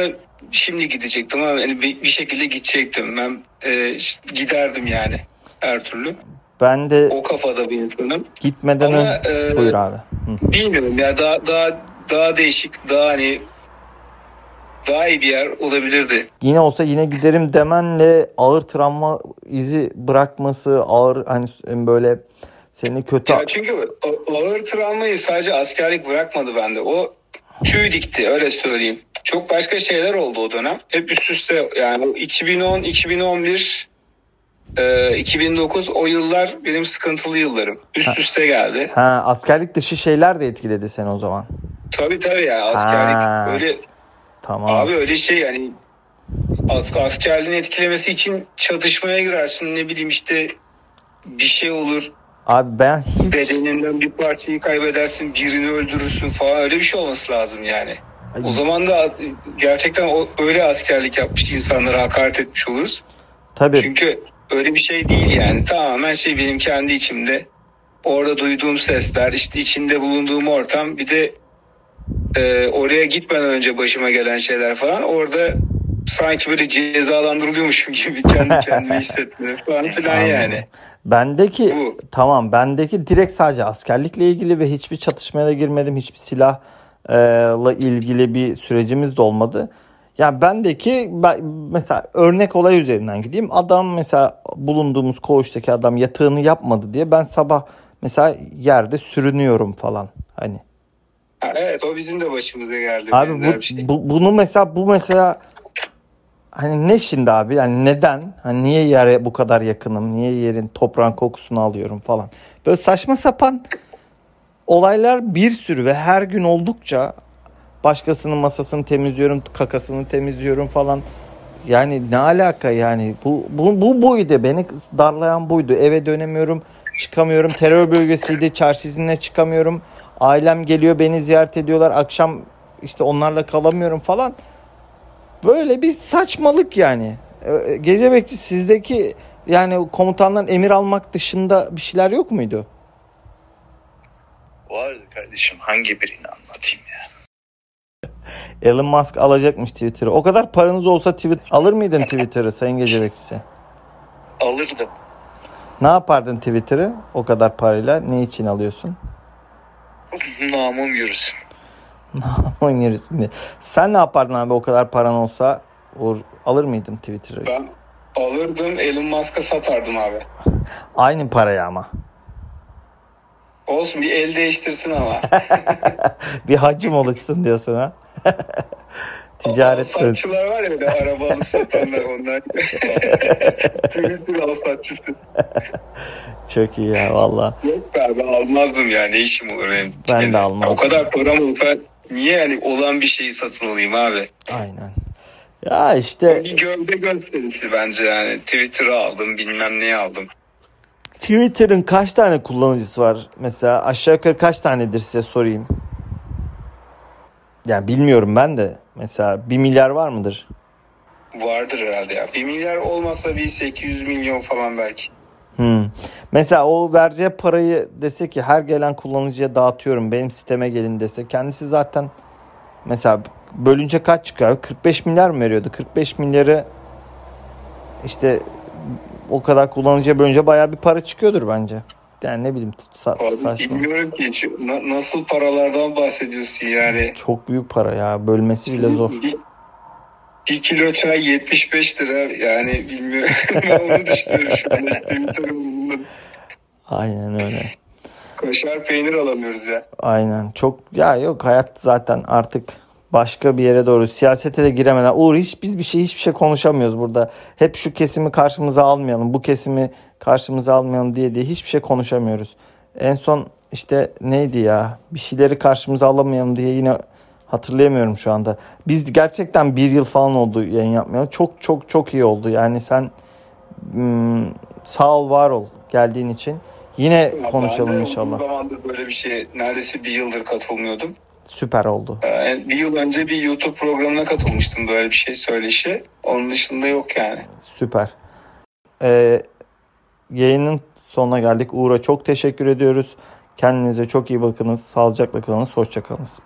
şimdi gidecektim ama yani bir, bir şekilde gidecektim. Ben e, giderdim yani her türlü. Ben de O kafada bir insanım. gitmeden Ama ön- e, buyur abi. Hı. bilmiyorum ya daha daha daha değişik daha hani daha iyi bir yer olabilirdi. Yine olsa yine giderim demenle ağır travma izi bırakması ağır hani böyle seni kötü Ya çünkü ağır travmayı sadece askerlik bırakmadı bende. O tüy dikti öyle söyleyeyim. Çok başka şeyler oldu o dönem. Hep üst üste yani o 2010, 2011, e, 2009 o yıllar benim sıkıntılı yıllarım. Üst üste geldi. Ha, askerlik dışı şeyler de etkiledi seni o zaman. Tabii tabii ya askerlik Ha. öyle Tamam. abi öyle şey yani as- askerliğin etkilemesi için çatışmaya girersin ne bileyim işte bir şey olur Abi ben hiç bedeninden bir parçayı kaybedersin, birini öldürürsün falan öyle bir şey olması lazım yani. O zaman da gerçekten o, öyle askerlik yapmış insanlara hakaret etmiş oluruz. tabii Çünkü öyle bir şey değil yani. Tamamen şey benim kendi içimde. Orada duyduğum sesler, işte içinde bulunduğum ortam, bir de e, oraya gitmeden önce başıma gelen şeyler falan. Orada sanki böyle cezalandırılıyormuşum gibi kendi kendimi hissettim falan filan yani. bendeki Bu. tamam bendeki direkt sadece askerlikle ilgili ve hiçbir çatışmaya da girmedim. Hiçbir silahla ilgili bir sürecimiz de olmadı. Ya bendeki ben- mesela örnek olay üzerinden gideyim. Adam mesela bulunduğumuz koğuştaki adam yatağını yapmadı diye ben sabah mesela yerde sürünüyorum falan. Hani Ha, evet o bizim de başımıza geldi. Abi bu, şey. bu- bunu mesela bu mesela hani ne şimdi abi? Yani neden? Hani niye yere bu kadar yakınım? Niye yerin toprağın kokusunu alıyorum falan? Böyle saçma sapan olaylar bir sürü ve her gün oldukça başkasının masasını temizliyorum kakasını temizliyorum falan. Yani ne alaka yani? Bu bu bu buydu. Beni darlayan buydu. Eve dönemiyorum çıkamıyorum. Terör bölgesiydi. Çarşı iznine çıkamıyorum ailem geliyor beni ziyaret ediyorlar akşam işte onlarla kalamıyorum falan böyle bir saçmalık yani Ee, gece bekçi sizdeki yani komutandan emir almak dışında bir şeyler yok muydu? Vardı kardeşim hangi birini anlatayım ya? [LAUGHS] Elon Musk alacakmış Twitter'ı. O kadar paranız olsa tweet alır mıydın Twitter'ı sayın gece bekçisi? Alırdım. Ne yapardın Twitter'ı o kadar parayla? Ne için alıyorsun? [LAUGHS] Namım yürüsün. Aman yürüsün diye. Sen ne yapardın abi o kadar paran olsa Uğur, alır mıydın Twitter'ı? Ben alırdım Elon Musk'a satardım abi. [LAUGHS] Aynı paraya ama. Olsun bir el değiştirsin ama. [LAUGHS] Bir hacim oluşsun diyorsun ha. Ticaret Alsatçılar var ya böyle araba alıp satanlar onlar. [LAUGHS] Twitter alsatçısı. Çok iyi ya valla. Yok be abi almazdım ya ne işim olur benim. Ben de Yani almazdım. O kadar param olsa niye yani olan bir şeyi satın alayım abi? Aynen. Ya işte Bir gövde gösterisi bence yani. Twitter'ı aldım bilmem neyi aldım. Twitter'ın kaç tane kullanıcısı var? Mesela aşağı yukarı kaç tanedir size sorayım. Yani bilmiyorum ben de. Mesela 1 milyar var mıdır? Vardır herhalde ya. Bir milyar olmasa bir 800 milyon falan belki. Hmm. Mesela o vereceği parayı dese ki her gelen kullanıcıya dağıtıyorum benim siteme gelin dese kendisi zaten mesela bölünce kaç çıkıyor? abi? 45 milyar mı veriyordu? 45 milyarı işte o kadar kullanıcıya bölünce bayağı bir para çıkıyordur bence. Yani ne bileyim sa- Abi saçma. bilmiyorum ki hiç. Na- nasıl paralardan bahsediyorsun yani? Çok büyük para ya. Bölmesi bile zor. Bir, bir kilo çay 75 lira yani bilmiyorum. [LAUGHS] onu düşünüyorum şu an. Aynen öyle. Kaşar peynir alamıyoruz ya. Aynen. Çok ya yok hayat zaten artık başka bir yere doğru siyasete de giremeden Uğur hiç biz bir şey hiçbir şey konuşamıyoruz burada. Hep şu kesimi karşımıza almayalım, bu kesimi karşımıza almayalım diye diye hiçbir şey konuşamıyoruz. En son işte neydi ya? Bir şeyleri karşımıza alamayalım diye yine hatırlayamıyorum şu anda. Biz gerçekten bir yıl falan oldu yayın yapmayalı. Çok çok çok iyi oldu. Yani sen hmm, sağ ol var ol geldiğin için. Yine Ya konuşalım ben inşallah. Uzun zamandır böyle bir şeye neredeyse bir yıldır katılmıyordum. Süper oldu. Yani bir yıl önce bir YouTube programına katılmıştım böyle bir şey söyleşi. Onun dışında yok yani. Süper. Ee, yayının sonuna geldik. Uğur'a çok teşekkür ediyoruz. Kendinize çok iyi bakınız. Sağlıcakla kalınız. Hoşça kalınız.